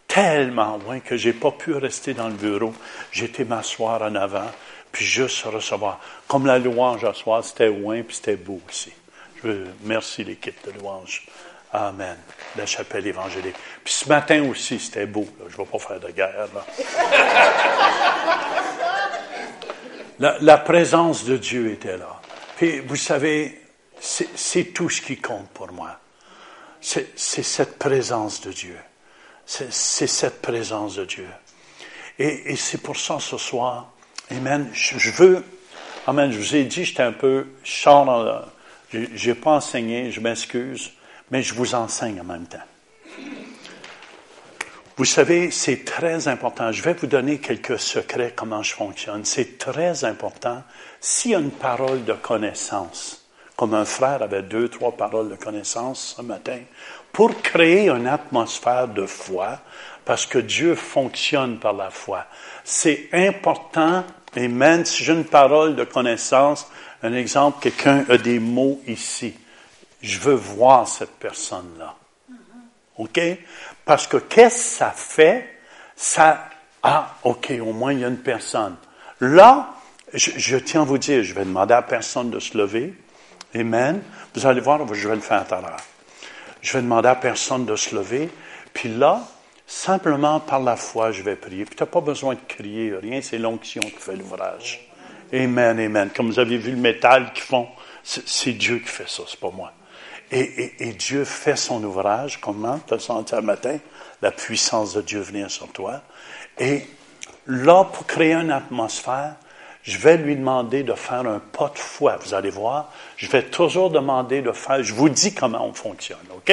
tellement loin que j'ai pas pu rester dans le bureau. J'étais m'asseoir en avant, puis juste recevoir. Comme la louange à soir, c'était loin, puis c'était beau aussi. Je veux, merci l'équipe de louange. Amen. La chapelle évangélique. Puis ce matin aussi, c'était beau. là. Je ne vais pas faire de guerre. Là. La, la présence de Dieu était là. Puis, vous savez, c'est tout ce qui compte pour moi. C'est cette présence de Dieu. C'est cette présence de Dieu. Et, et c'est pour ça ce soir, Amen, je, je veux, Amen, je vous ai dit, j'étais un peu, je j'ai pas enseigné, je m'excuse, mais je vous enseigne en même temps. Vous savez, c'est très important. Je vais vous donner quelques secrets comment je fonctionne. C'est très important. S'il y a une parole de connaissance, comme un frère avait deux, trois paroles de connaissance ce matin, pour créer une atmosphère de foi, parce que Dieu fonctionne par la foi. C'est important, et même si j'ai une parole de connaissance, un exemple, quelqu'un a des mots ici. Je veux voir cette personne-là. OK? Parce que qu'est-ce que ça fait? Ça, ah, OK, au moins il y a une personne. Là, je, tiens à vous dire, je vais demander à personne de se lever. Amen. Vous allez voir, je vais le faire tout à l'heure. Je vais demander à personne de se lever. Puis là, simplement par la foi, je vais prier. Puis tu n'as pas besoin de crier, rien, c'est l'onction qui fait l'ouvrage. Amen, amen. Comme vous avez vu le métal qu'ils font, c'est c'est Dieu qui fait ça, c'est pas moi. Et, Dieu fait son ouvrage. Comment? As senti un matin la puissance de Dieu venir sur toi. Et là, pour créer une atmosphère, je vais lui demander de faire un pas de foi. Vous allez voir, je vais toujours demander de faire, je vous dis comment on fonctionne, OK?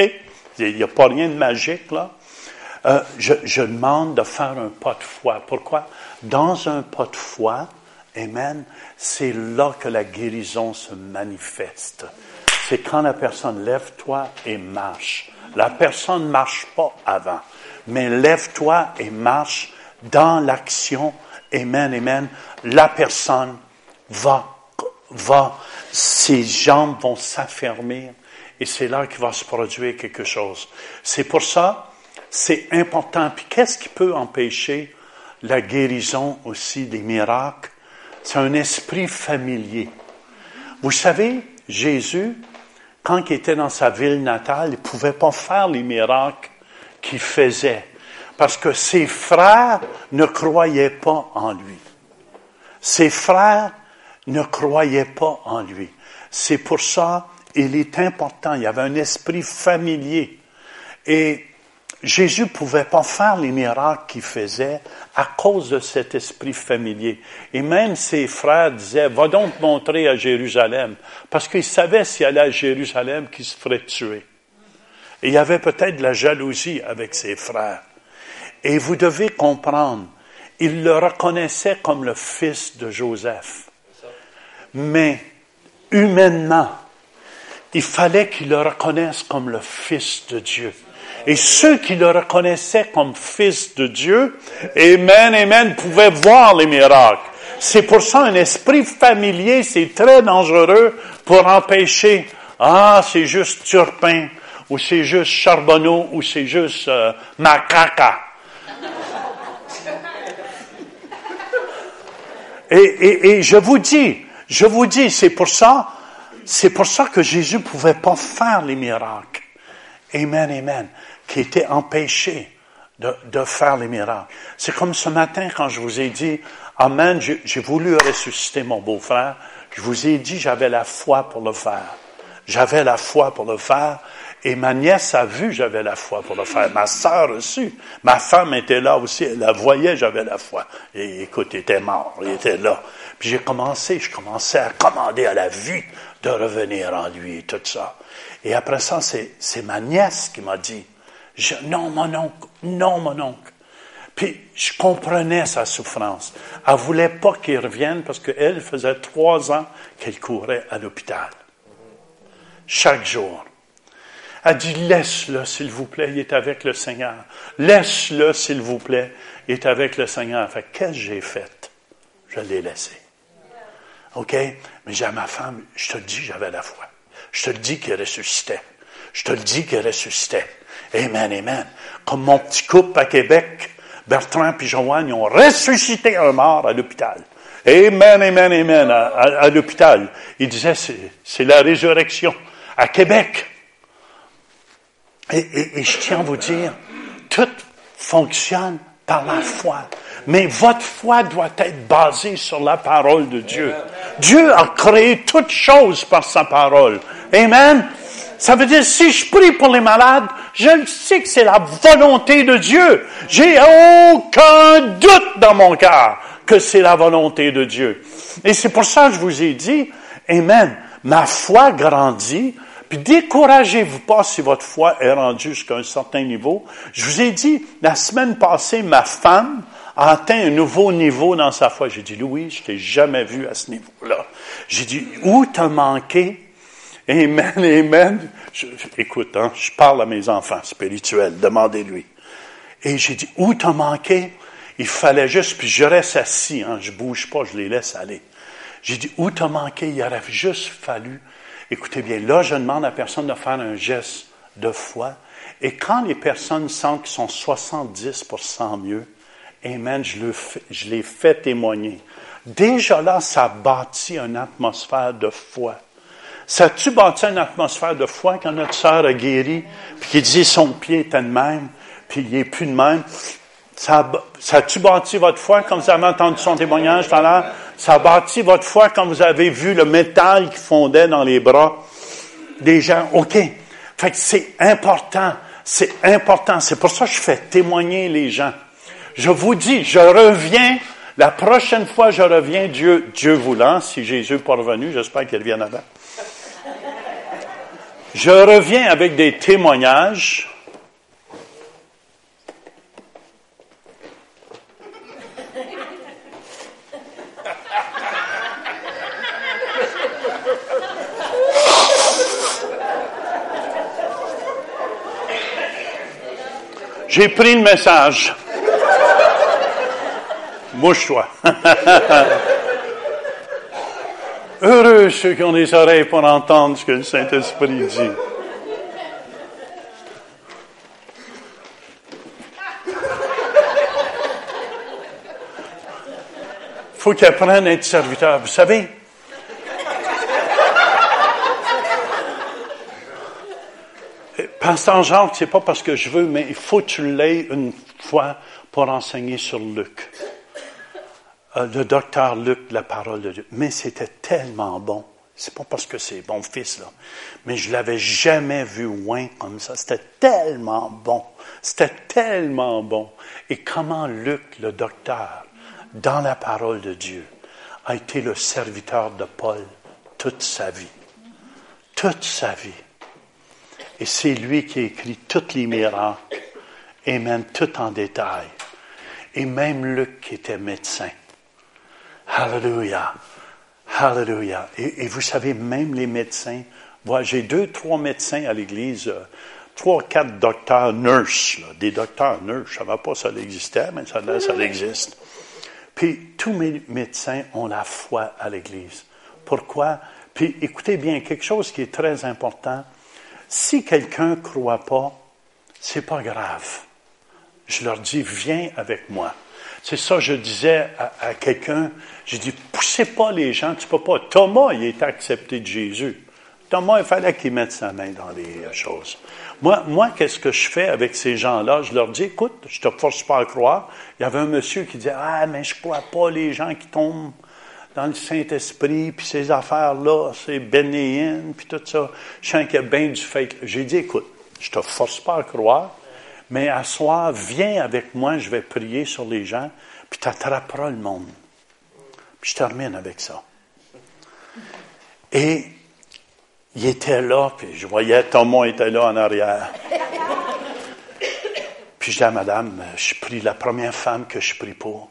Il n'y a pas rien de magique, là. Euh, je, je demande de faire un pas de foi. Pourquoi? Dans un pas de foi, Amen, c'est là que la guérison se manifeste. C'est quand la personne lève-toi et marche. La personne ne marche pas avant, mais lève-toi et marche dans l'action. Amen, amen. La personne va, va, ses jambes vont s'affermir et c'est là qu'il va se produire quelque chose. C'est pour ça, c'est important. Puis qu'est-ce qui peut empêcher la guérison aussi des miracles? C'est un esprit familier. Vous savez, Jésus, quand il était dans sa ville natale, il ne pouvait pas faire les miracles qu'il faisait parce que ses frères ne croyaient pas en lui. Ses frères ne croyaient pas en lui. C'est pour ça, il est important, il y avait un esprit familier. Et Jésus ne pouvait pas faire les miracles qu'il faisait à cause de cet esprit familier. Et même ses frères disaient, va donc montrer à Jérusalem, parce qu'ils savaient s'il allait à Jérusalem qu'il se ferait tuer. Et il y avait peut-être de la jalousie avec ses frères. Et vous devez comprendre, il le reconnaissait comme le fils de Joseph. Mais humainement, il fallait qu'il le reconnaisse comme le fils de Dieu. Et ceux qui le reconnaissaient comme fils de Dieu, Amen, Amen, pouvaient voir les miracles. C'est pour ça un esprit familier, c'est très dangereux pour empêcher, ah, c'est juste Turpin, ou c'est juste Charbonneau, ou c'est juste euh, Macaca. Et, et, et je vous dis, je vous dis, c'est pour ça, c'est pour ça que Jésus pouvait pas faire les miracles. Amen, amen. Qui était empêché de, de faire les miracles. C'est comme ce matin quand je vous ai dit, Amen, j'ai voulu ressusciter mon beau-frère. Je vous ai dit, j'avais la foi pour le faire. J'avais la foi pour le faire. Et ma nièce a vu, j'avais la foi pour le faire. Ma sœur aussi. Ma femme était là aussi. Elle la voyait, j'avais la foi. Et écoute, il était mort. Il était là. Puis j'ai commencé, je commençais à commander à la vie de revenir en lui et tout ça. Et après ça, c'est ma nièce qui m'a dit, non, mon oncle, non, mon oncle. Puis je comprenais sa souffrance. Elle voulait pas qu'il revienne parce qu'elle faisait trois ans qu'elle courait à l'hôpital. Chaque jour. Elle dit, laisse-le, s'il vous plaît, il est avec le Seigneur. Laisse-le, s'il vous plaît, il est avec le Seigneur. Fait que qu'est-ce que j'ai fait? Je l'ai laissé. OK? Mais j'ai ma femme, je te le dis, j'avais la foi. Je te le dis qu'il ressuscitait. Je te le dis qu'il ressuscitait. Amen, amen. Comme mon petit couple à Québec, Bertrand et Joanne, ont ressuscité un mort à l'hôpital. Amen, amen, amen, à, l'hôpital. Ils disaient, c'est, la résurrection. À Québec. Et, et- et je tiens à vous dire, tout fonctionne par la foi. Mais votre foi doit être basée sur la parole de Dieu. Dieu a créé toutes choses par sa parole. Amen. Ça veut dire, si je prie pour les malades, je le sais que c'est la volonté de Dieu. J'ai aucun doute dans mon cœur que c'est la volonté de Dieu. Et c'est pour ça que je vous ai dit, Amen, ma foi grandit, puis découragez-vous pas si votre foi est rendue jusqu'à un certain niveau. Je vous ai dit, la semaine passée, ma femme a atteint un nouveau niveau dans sa foi. J'ai dit, Louis, je t'ai jamais vu à ce niveau-là. J'ai dit, où t'as manqué? Amen, amen. Écoute, hein, je parle à mes enfants spirituels, demandez-lui. Et j'ai dit, où t'as manqué? Il fallait juste, puis je reste assis, hein, je bouge pas, je les laisse aller. J'ai dit, où t'as manqué? Il aurait juste fallu, écoutez bien, là, je demande à personne de faire un geste de foi. Et quand les personnes sentent qu'ils sont 70% mieux, Amen, je, je les fais témoigner. déjà là, ça bâtit une atmosphère de foi. Ça a-tu bâti une atmosphère de foi quand notre sœur a guéri, puis qu'il dit son pied était de même, puis il n'est plus de même? Ça, a-tu bâti votre foi quand vous avez entendu son témoignage tout à l'heure? Ça a bâti votre foi quand vous avez vu le métal qui fondait dans les bras des gens? OK. Fait que c'est important. C'est important. C'est pour ça que je fais témoigner les gens. Je vous dis, je reviens. La prochaine fois, je reviens, Dieu, Dieu voulant, si Jésus n'est pas revenu, j'espère qu'il revienne avant. Je reviens avec des témoignages. J'ai pris le message. Mouche-toi. Heureux ceux qui ont des oreilles pour entendre ce que le Saint-Esprit dit. faut qu'ils apprennent à être serviteurs. Vous savez, Pasteur Jacques, c'est pas parce que je veux, mais il faut que tu l'aies une fois pour enseigner sur Luc. Euh, le docteur Luc, la parole de Dieu. Mais c'était tellement bon. C'est pas parce que c'est mon fils, là. Mais je l'avais jamais vu loin comme ça. C'était tellement bon. C'était tellement bon. Et comment Luc, le docteur, dans la parole de Dieu, a été le serviteur de Paul toute sa vie. Toute sa vie. Et c'est lui qui a écrit tous les miracles, et même tout en détail. Et même Luc qui était médecin. Alléluia. Alléluia. Et, vous savez, même les médecins, moi, j'ai deux, trois médecins à l'église, euh, trois, quatre docteurs nurses, des docteurs nurses. Je ne savais pas si ça existait, mais ça, ça existe. Puis tous mes médecins ont la foi à l'église. Pourquoi? Puis écoutez bien, quelque chose qui est très important. Si quelqu'un ne croit pas, c'est pas grave. Je leur dis, viens avec moi. C'est ça, je disais à, à quelqu'un, j'ai dit, poussez pas les gens, tu peux pas. Thomas, il est accepté de Jésus. Thomas, il fallait qu'il mette sa main dans les euh, choses. Moi, moi qu'est-ce que je fais avec ces gens-là? Je leur dis, écoute, je te force pas à croire. Il y avait un monsieur qui disait, ah, mais je crois pas les gens qui tombent dans le Saint-Esprit, puis ces affaires-là, c'est bénéen, puis tout ça. Je sens qu'il y a bien du fake. J'ai dit, écoute, je te force pas à croire, mais à soir, viens avec moi, je vais prier sur les gens, puis tu attraperas le monde. Puis je termine avec ça. Et il était là, puis je voyais Thomas était là en arrière. Puis je dis à madame, je prie la première femme que je prie pour.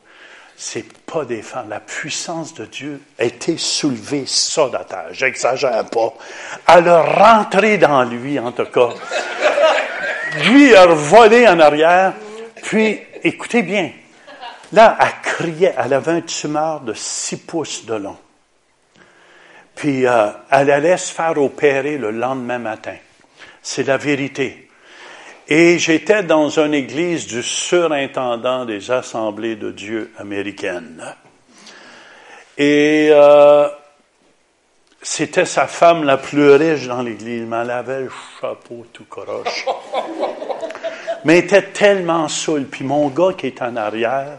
C'est pas des femmes. La puissance de Dieu a été soulevée ça de. J'exagère pas. Elle a rentré dans lui, en tout cas. Lui a volé en arrière. Puis, écoutez bien. Là, elle criait. Elle avait un tumeur de six pouces de long. Puis, euh, elle allait se faire opérer le lendemain matin. C'est la vérité. Et j'étais dans une église du surintendant des assemblées de Dieu américaines. Et euh, c'était sa femme la plus riche dans l'église, mais elle avait le chapeau tout croche. mais elle était tellement saoule. Puis mon gars qui est en arrière,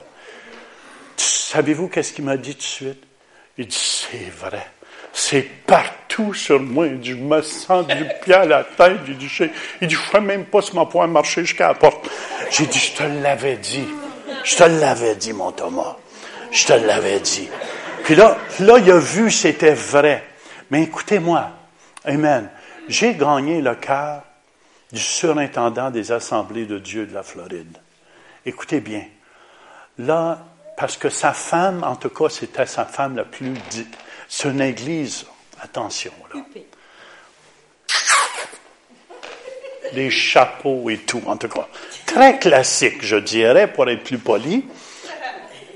savez-vous qu'est-ce qu'il m'a dit tout de suite? Il dit, c'est vrai. C'est partout sur moi. Il dit, je me sens du pied à la tête. Il dit, je, il je sais même pas si ma pouvoir marcher jusqu'à la porte. J'ai dit, je te l'avais dit. Je te l'avais dit, mon Thomas. Je te l'avais dit. Puis là, là, il a vu c'était vrai. Mais écoutez-moi. Amen. J'ai gagné le cœur du surintendant des assemblées de Dieu de la Floride. Écoutez bien. Là, parce que sa femme, en tout cas, c'était sa femme la plus... C'est une église, attention là. Des chapeaux et tout, en tout cas. Très classique, je dirais, pour être plus poli.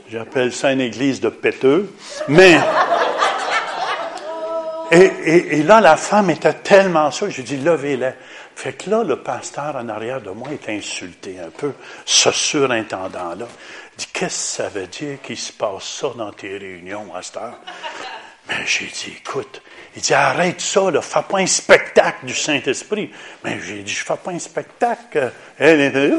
J'appelle ça une église de péteux. Mais, Et, là, la femme était tellement sûre, j'ai dit, levez-les. Fait que là, le pasteur en arrière de moi est insulté un peu, ce surintendant-là. Dit, qu'est-ce que ça veut dire qu'il se passe ça dans tes réunions heure? Mais j'ai dit, écoute, il dit, arrête ça, là, fais pas un spectacle du Saint-Esprit. Mais j'ai dit, je fais pas un spectacle. Elle était,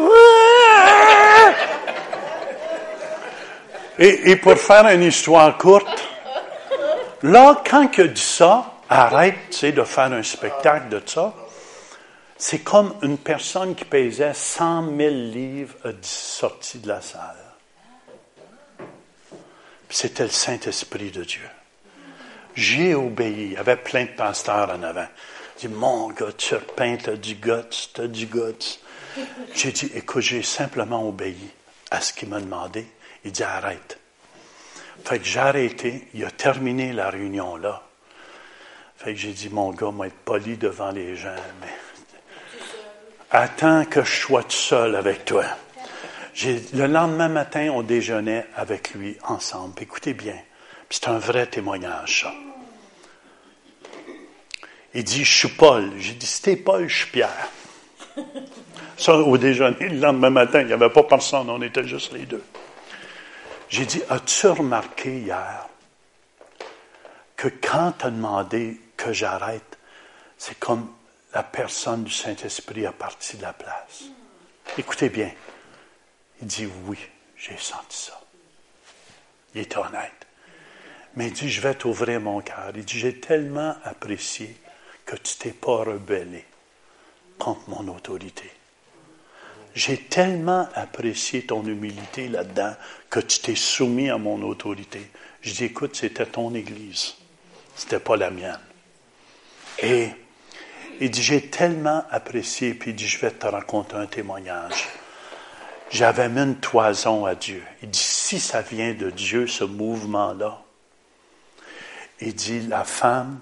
et pour faire une histoire courte, là, quand il a dit ça, arrête, de faire un spectacle de ça, c'est comme une personne qui pesait 100 000 livres a sorti de la salle. C'était le Saint-Esprit de Dieu. J'ai obéi. Il y avait plein de pasteurs en avant. J'ai dit, mon gars, tu repeins, t'as du guts, t'as du guts. J'ai dit, écoute, j'ai simplement obéi à ce qu'il m'a demandé. Il dit, arrête. Fait que j'ai arrêté. Il a terminé la réunion là. Fait que j'ai dit, mon gars, moi, être poli devant les gens, mais attends que je sois tout seul avec toi. Le lendemain matin, on déjeunait avec lui ensemble. Écoutez bien, c'est un vrai témoignage, ça. Il dit, je suis Paul. J'ai dit, si t'es Paul, je suis Pierre. Ça, au déjeuner, le lendemain matin, il n'y avait pas personne, on était juste les deux. J'ai dit, as-tu remarqué hier que quand tu as demandé que j'arrête, c'est comme la personne du Saint-Esprit a parti de la place? Écoutez bien. Il dit, oui, j'ai senti ça. Il est honnête. Mais il dit, je vais t'ouvrir mon cœur. Il dit, j'ai tellement apprécié que tu t'es pas rebellé contre mon autorité. J'ai tellement apprécié ton humilité là-dedans que tu t'es soumis à mon autorité. Je dis, écoute, c'était ton Église. C'était pas la mienne. Et il dit, j'ai tellement apprécié, puis il dit, je vais te raconter un témoignage. J'avais mis une toison à Dieu. Il dit, si ça vient de Dieu, ce mouvement-là, il dit, la femme,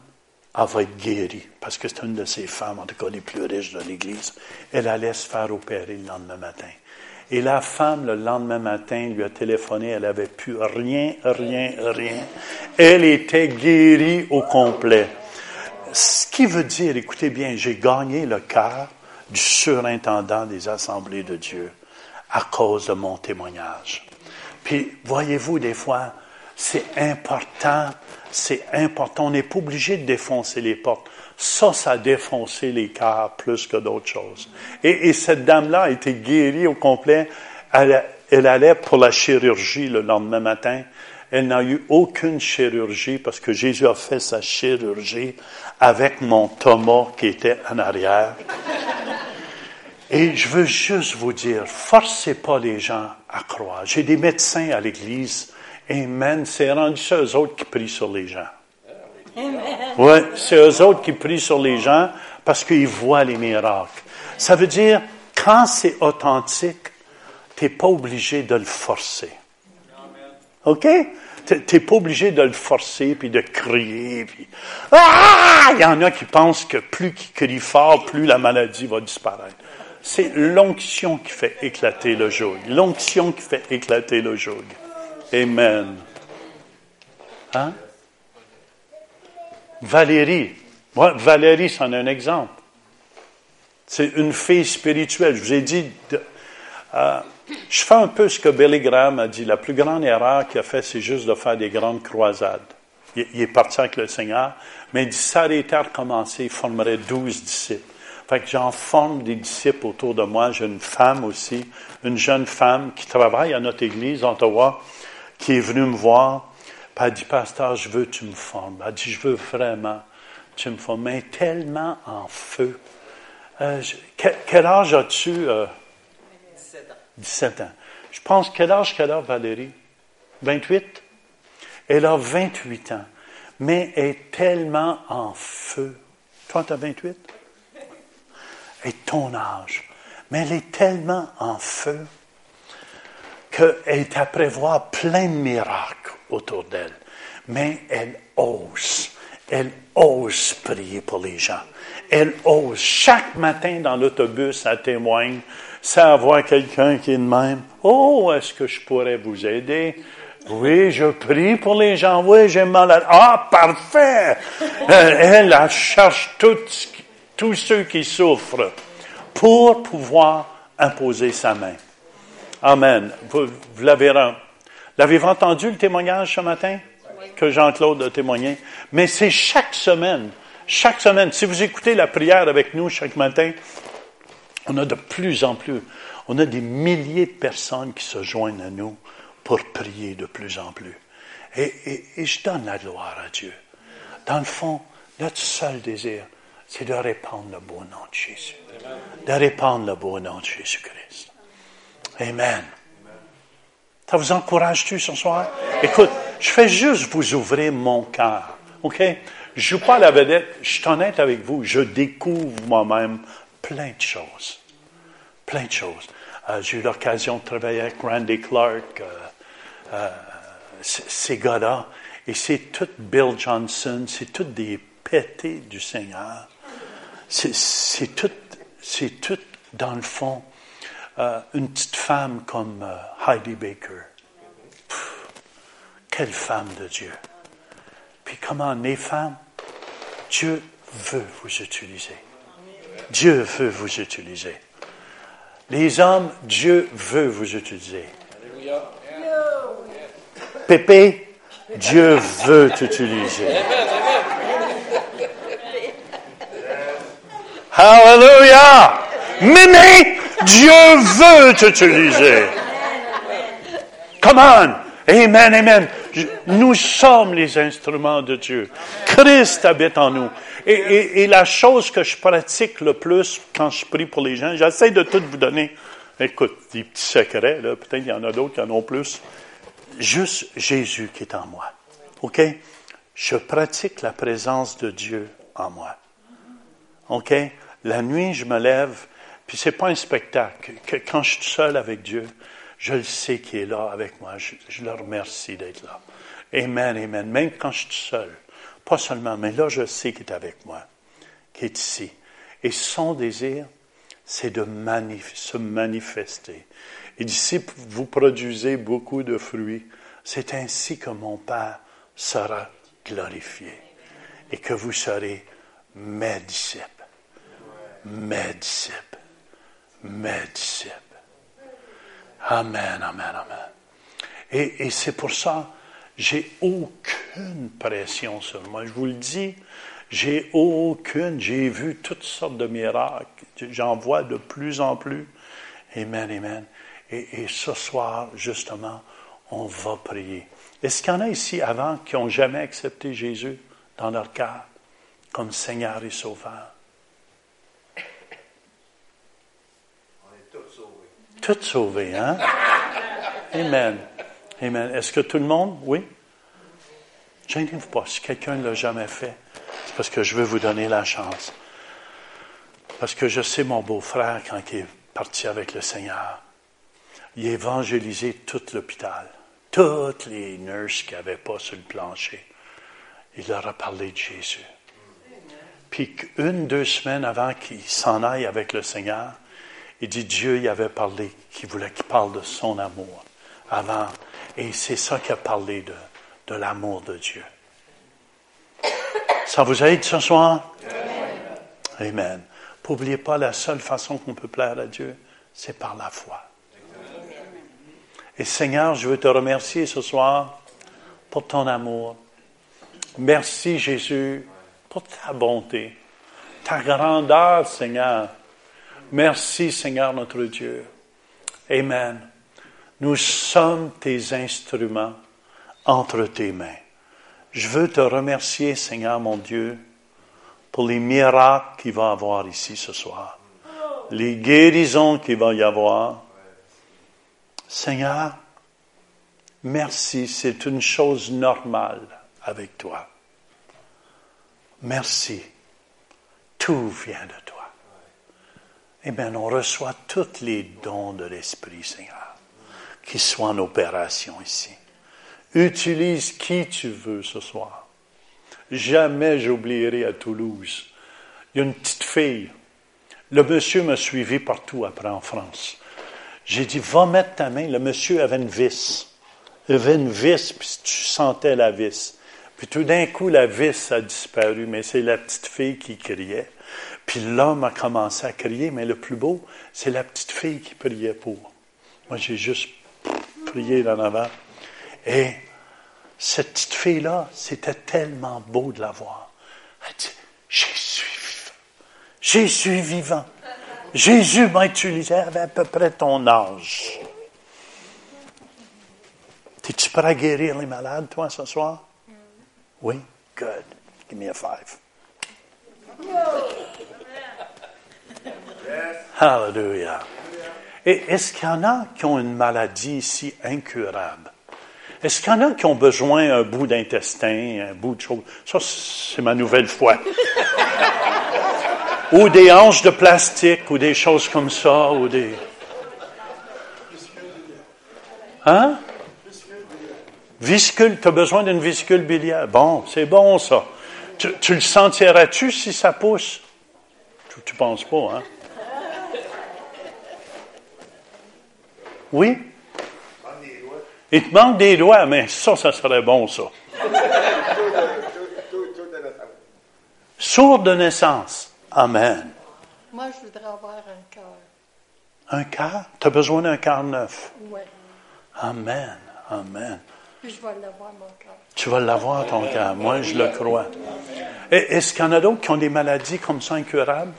elle va être guérie, parce que c'est une de ces femmes, en tout cas les plus riches de l'Église. Elle allait se faire opérer le lendemain matin. Et la femme, le lendemain matin, lui a téléphoné, elle n'avait plus rien, rien, rien. Elle était guérie au complet. Ce qui veut dire, écoutez bien, j'ai gagné le cœur du surintendant des assemblées de Dieu à cause de mon témoignage. Puis, voyez-vous, des fois, c'est important, c'est important. On n'est pas obligé de défoncer les portes. Ça, ça a défoncé les cœurs plus que d'autres choses. Et, et cette dame-là a été guérie au complet. Elle, elle allait pour la chirurgie le lendemain matin. Elle n'a eu aucune chirurgie parce que Jésus a fait sa chirurgie avec mon Thomas qui était en arrière. Et je veux juste vous dire, forcez pas les gens à croire. J'ai des médecins à l'église. Amen. C'est rendu ça eux autres qui prient sur les gens. Oui, c'est eux autres qui prient sur les gens parce qu'ils voient les miracles. Ça veut dire, quand c'est authentique, tu n'es pas obligé de le forcer. OK? Tu n'es pas obligé de le forcer puis de crier. Puis... Ah! Il y en a qui pensent que plus qu'ils crient fort, plus la maladie va disparaître. C'est l'onction qui fait éclater le joug. L'onction qui fait éclater le joug. Amen. Hein? Valérie. Moi, Valérie, c'en est un exemple. C'est une fille spirituelle. Je vous ai dit, euh, je fais un peu ce que Billy Graham a dit. La plus grande erreur qu'il a fait, c'est juste de faire des grandes croisades. Il, est parti avec le Seigneur, mais il dit, ça arrêtait à recommencer, il formerait 12 disciples. Fait que j'en forme des disciples autour de moi. J'ai une femme aussi, une jeune femme qui travaille à notre église, Ottawa, qui est venue me voir. Puis elle dit, Pasteur, je veux que tu me formes. Elle dit, je veux vraiment que tu me formes. Mais tellement en feu. Euh, quel, âge as-tu? euh? 17 ans. Je pense, quel âge qu'elle a, Valérie? 28? Elle a 28 ans. Mais elle est tellement en feu. Toi, tu as 28? Elle est ton âge. Mais elle est tellement en feu qu'elle est à prévoir plein de miracles autour d'elle. Mais elle ose. Elle ose prier pour les gens. Elle ose. Chaque matin dans l'autobus, elle témoigne. Sans avoir quelqu'un qui est de même. Oh, est-ce que je pourrais vous aider? Oui, je prie pour les gens. Oui, j'ai mal à... Ah, parfait! Euh, Elle, elle cherche tous ceux qui souffrent pour pouvoir imposer sa main. Amen. Vous, l'avez l'avez-vous entendu le témoignage ce matin? Que Jean-Claude a témoigné? Mais c'est chaque semaine. Chaque semaine. Si vous écoutez la prière avec nous chaque matin, on a de plus en plus, on a des milliers de personnes qui se joignent à nous pour prier de plus en plus. Et, et- et je donne la gloire à Dieu. Dans le fond, notre seul désir, c'est de répandre le beau nom de Jésus. De répandre le beau nom de Jésus-Christ. Amen. Ça vous encourage-tu ce soir? Écoute, je fais juste vous ouvrir mon cœur. OK? Je joue pas à la vedette. Je suis honnête avec vous. Je découvre moi-même plein de choses. Plein de choses. Euh, J'ai eu l'occasion de travailler avec Randy Clark, euh, euh, ces gars-là. Et c'est tout Bill Johnson, c'est tout des pétés du Seigneur. C'est- tout, tout, dans le fond, euh, une petite femme comme euh, Heidi Baker. Quelle femme de Dieu. Puis comment les femmes, Dieu veut vous utiliser. Dieu veut vous utiliser. Les hommes, Dieu veut vous utiliser. Pépé, Dieu veut t'utiliser. Hallelujah! Mémé, Dieu veut t'utiliser. Come on! Amen, amen. Nous sommes les instruments de Dieu. Christ habite en nous. Et la chose que je pratique le plus quand je prie pour les gens, j'essaie de tout vous donner. Écoute, des petits secrets, là. Peut-être qu'il y en a d'autres qui en ont plus. Juste Jésus qui est en moi. OK? Je pratique la présence de Dieu en moi. OK? La nuit, je me lève, puis c'est pas un spectacle. Quand je suis seul avec Dieu, je le sais qu'il est là avec moi. Je, je le remercie d'être là. Amen, amen. Même quand je suis seul. Pas seulement, mais là, je sais qu'il est avec moi, qu'il est ici. Et son désir, c'est de se manifester. Et d'ici, vous produisez beaucoup de fruits. C'est ainsi que mon Père sera glorifié et que vous serez mes disciples. Mes disciples. Mes disciples. Amen, amen, amen. Et, et c'est pour ça, j'ai aucune pression sur moi. Je vous le dis, j'ai aucune. J'ai vu toutes sortes de miracles. J'en vois de plus en plus. Amen, amen. Et, ce soir, justement, on va prier. Est-ce qu'il y en a ici avant qui n'ont jamais accepté Jésus dans leur cœur comme Seigneur et Sauveur? Tout sauvé, hein? Amen. Amen. Est-ce que tout le monde? Oui? Gênez-vous pas. Si quelqu'un ne l'a jamais fait, c'est parce que je veux vous donner la chance. Parce que je sais mon beau-frère, quand il est parti avec le Seigneur, il a évangélisé tout l'hôpital. Toutes les nurses qui n'avaient pas sur le plancher. Il leur a parlé de Jésus. Puis une, deux semaines avant qu'il s'en aille avec le Seigneur, il dit Dieu y avait parlé, qu'il voulait qu'il parle de son amour avant. Et c'est ça qu'il a parlé de, de l'amour de Dieu. Ça vous aide ce soir? Amen. N'oubliez pas, la seule façon qu'on peut plaire à Dieu, c'est par la foi. Et Seigneur, je veux te remercier ce soir pour ton amour. Merci Jésus pour ta bonté, ta grandeur, Seigneur. Merci Seigneur notre Dieu. Amen. Nous sommes tes instruments entre tes mains. Je veux te remercier, Seigneur mon Dieu, pour les miracles qu'il va y avoir ici ce soir, les guérisons qu'il va y avoir. Seigneur, merci, c'est une chose normale avec toi. Merci, tout vient de. Eh bien, on reçoit tous les dons de l'Esprit, Seigneur, qui soient en opération ici. Utilise qui tu veux ce soir. Jamais j'oublierai à Toulouse. Il y a une petite fille. Le monsieur m'a suivi partout après en France. J'ai dit, va mettre ta main. Le monsieur avait une vis. Il avait une vis, puis tu sentais la vis. Puis tout d'un coup, la vis a disparu, mais c'est la petite fille qui criait. Puis l'homme a commencé à crier, mais le plus beau, c'est la petite fille qui priait pour. Moi, j'ai juste prié en avant. Et cette petite fille-là, c'était tellement beau de la voir. Elle dit, Jésus vivant. Jésus vivant. Jésus m'a utilisé, avait à peu près ton âge. Es-tu prêt à guérir les malades, toi, ce soir? Oui? Good. Give me a five. Hallelujah. Et est-ce qu'il y en a qui ont une maladie ici incurable? Est-ce qu'il y en a qui ont besoin d'un bout d'intestin, un bout de chose? Ça, c'est ma nouvelle foi. ou des hanches de plastique, ou des choses comme ça, ou des... Hein? Viscule, tu as besoin d'une viscule biliaire? Bon, c'est bon ça. Tu, tu le sentiras-tu si ça pousse? Tu, tu penses pas, hein? Oui? Il te manque des doigts, mais ça, ça serait bon, ça. Sourd de naissance. Amen. Moi, je voudrais avoir un cœur. Un cœur? Tu as besoin d'un cœur neuf? Oui. Amen. Amen. Puis je vais l'avoir, mon cœur. Tu vas l'avoir, ton cœur. Moi, je le crois. Est-ce qu'il y en a d'autres qui ont des maladies comme ça incurables?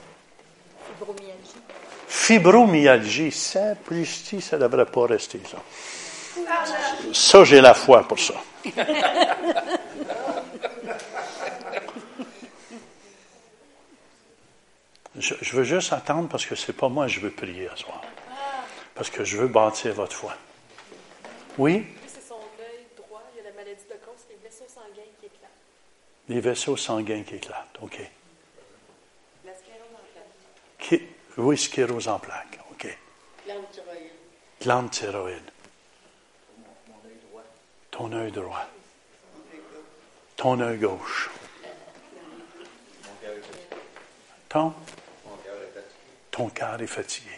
Fibromyalgie. Fibromyalgie, ça, ne devrait pas rester ça. Ça, j'ai la foi pour ça. Je, je veux juste attendre parce que c'est pas moi, je veux prier à soir. Parce que je veux bâtir votre foi. Oui? C'est son œil droit. Il y a la maladie de Crohn, c'est les vaisseaux sanguins qui éclatent. Les vaisseaux sanguins qui éclatent. OK. La sclérose en plaques. Sclérose en plaques. OK. Glande thyroïde. Ton œil droit. Ton œil gauche. Ton? Ton cœur est fatigué.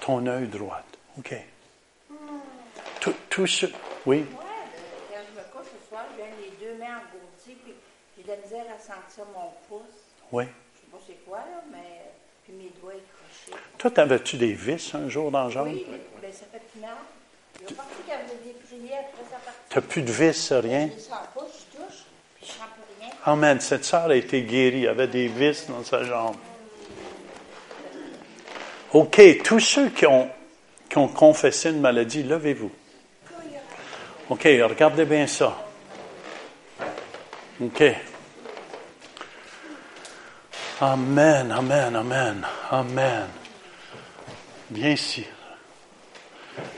Ton œil droit. OK. Tout, tout ce. Oui? Quand je me couche ce soir, j'ai les deux mains engourdies, puis j'ai de la misère à sentir mon pouce. Oui. Je sais pas c'est quoi, là, mais. Puis mes doigts écrochés. Toi, t'avais-tu des vis un jour dans la jambe? Oui, mais ça fait une heure. Est parti quand vous avez prié, après ça partit. T'as plus de vis, rien? Je ne sens pas, je touche, puis je sens plus rien. Amen. Cette sœur a été guérie. Elle avait des vis dans sa jambe. OK. Tous ceux qui ont, qui ont confessé une maladie, levez-vous. OK. Regardez bien ça. OK. Amen, amen, amen, amen. Viens ici.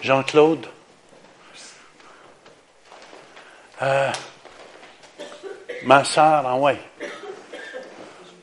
Jean-Claude. Euh, ma sœur, ah ouais.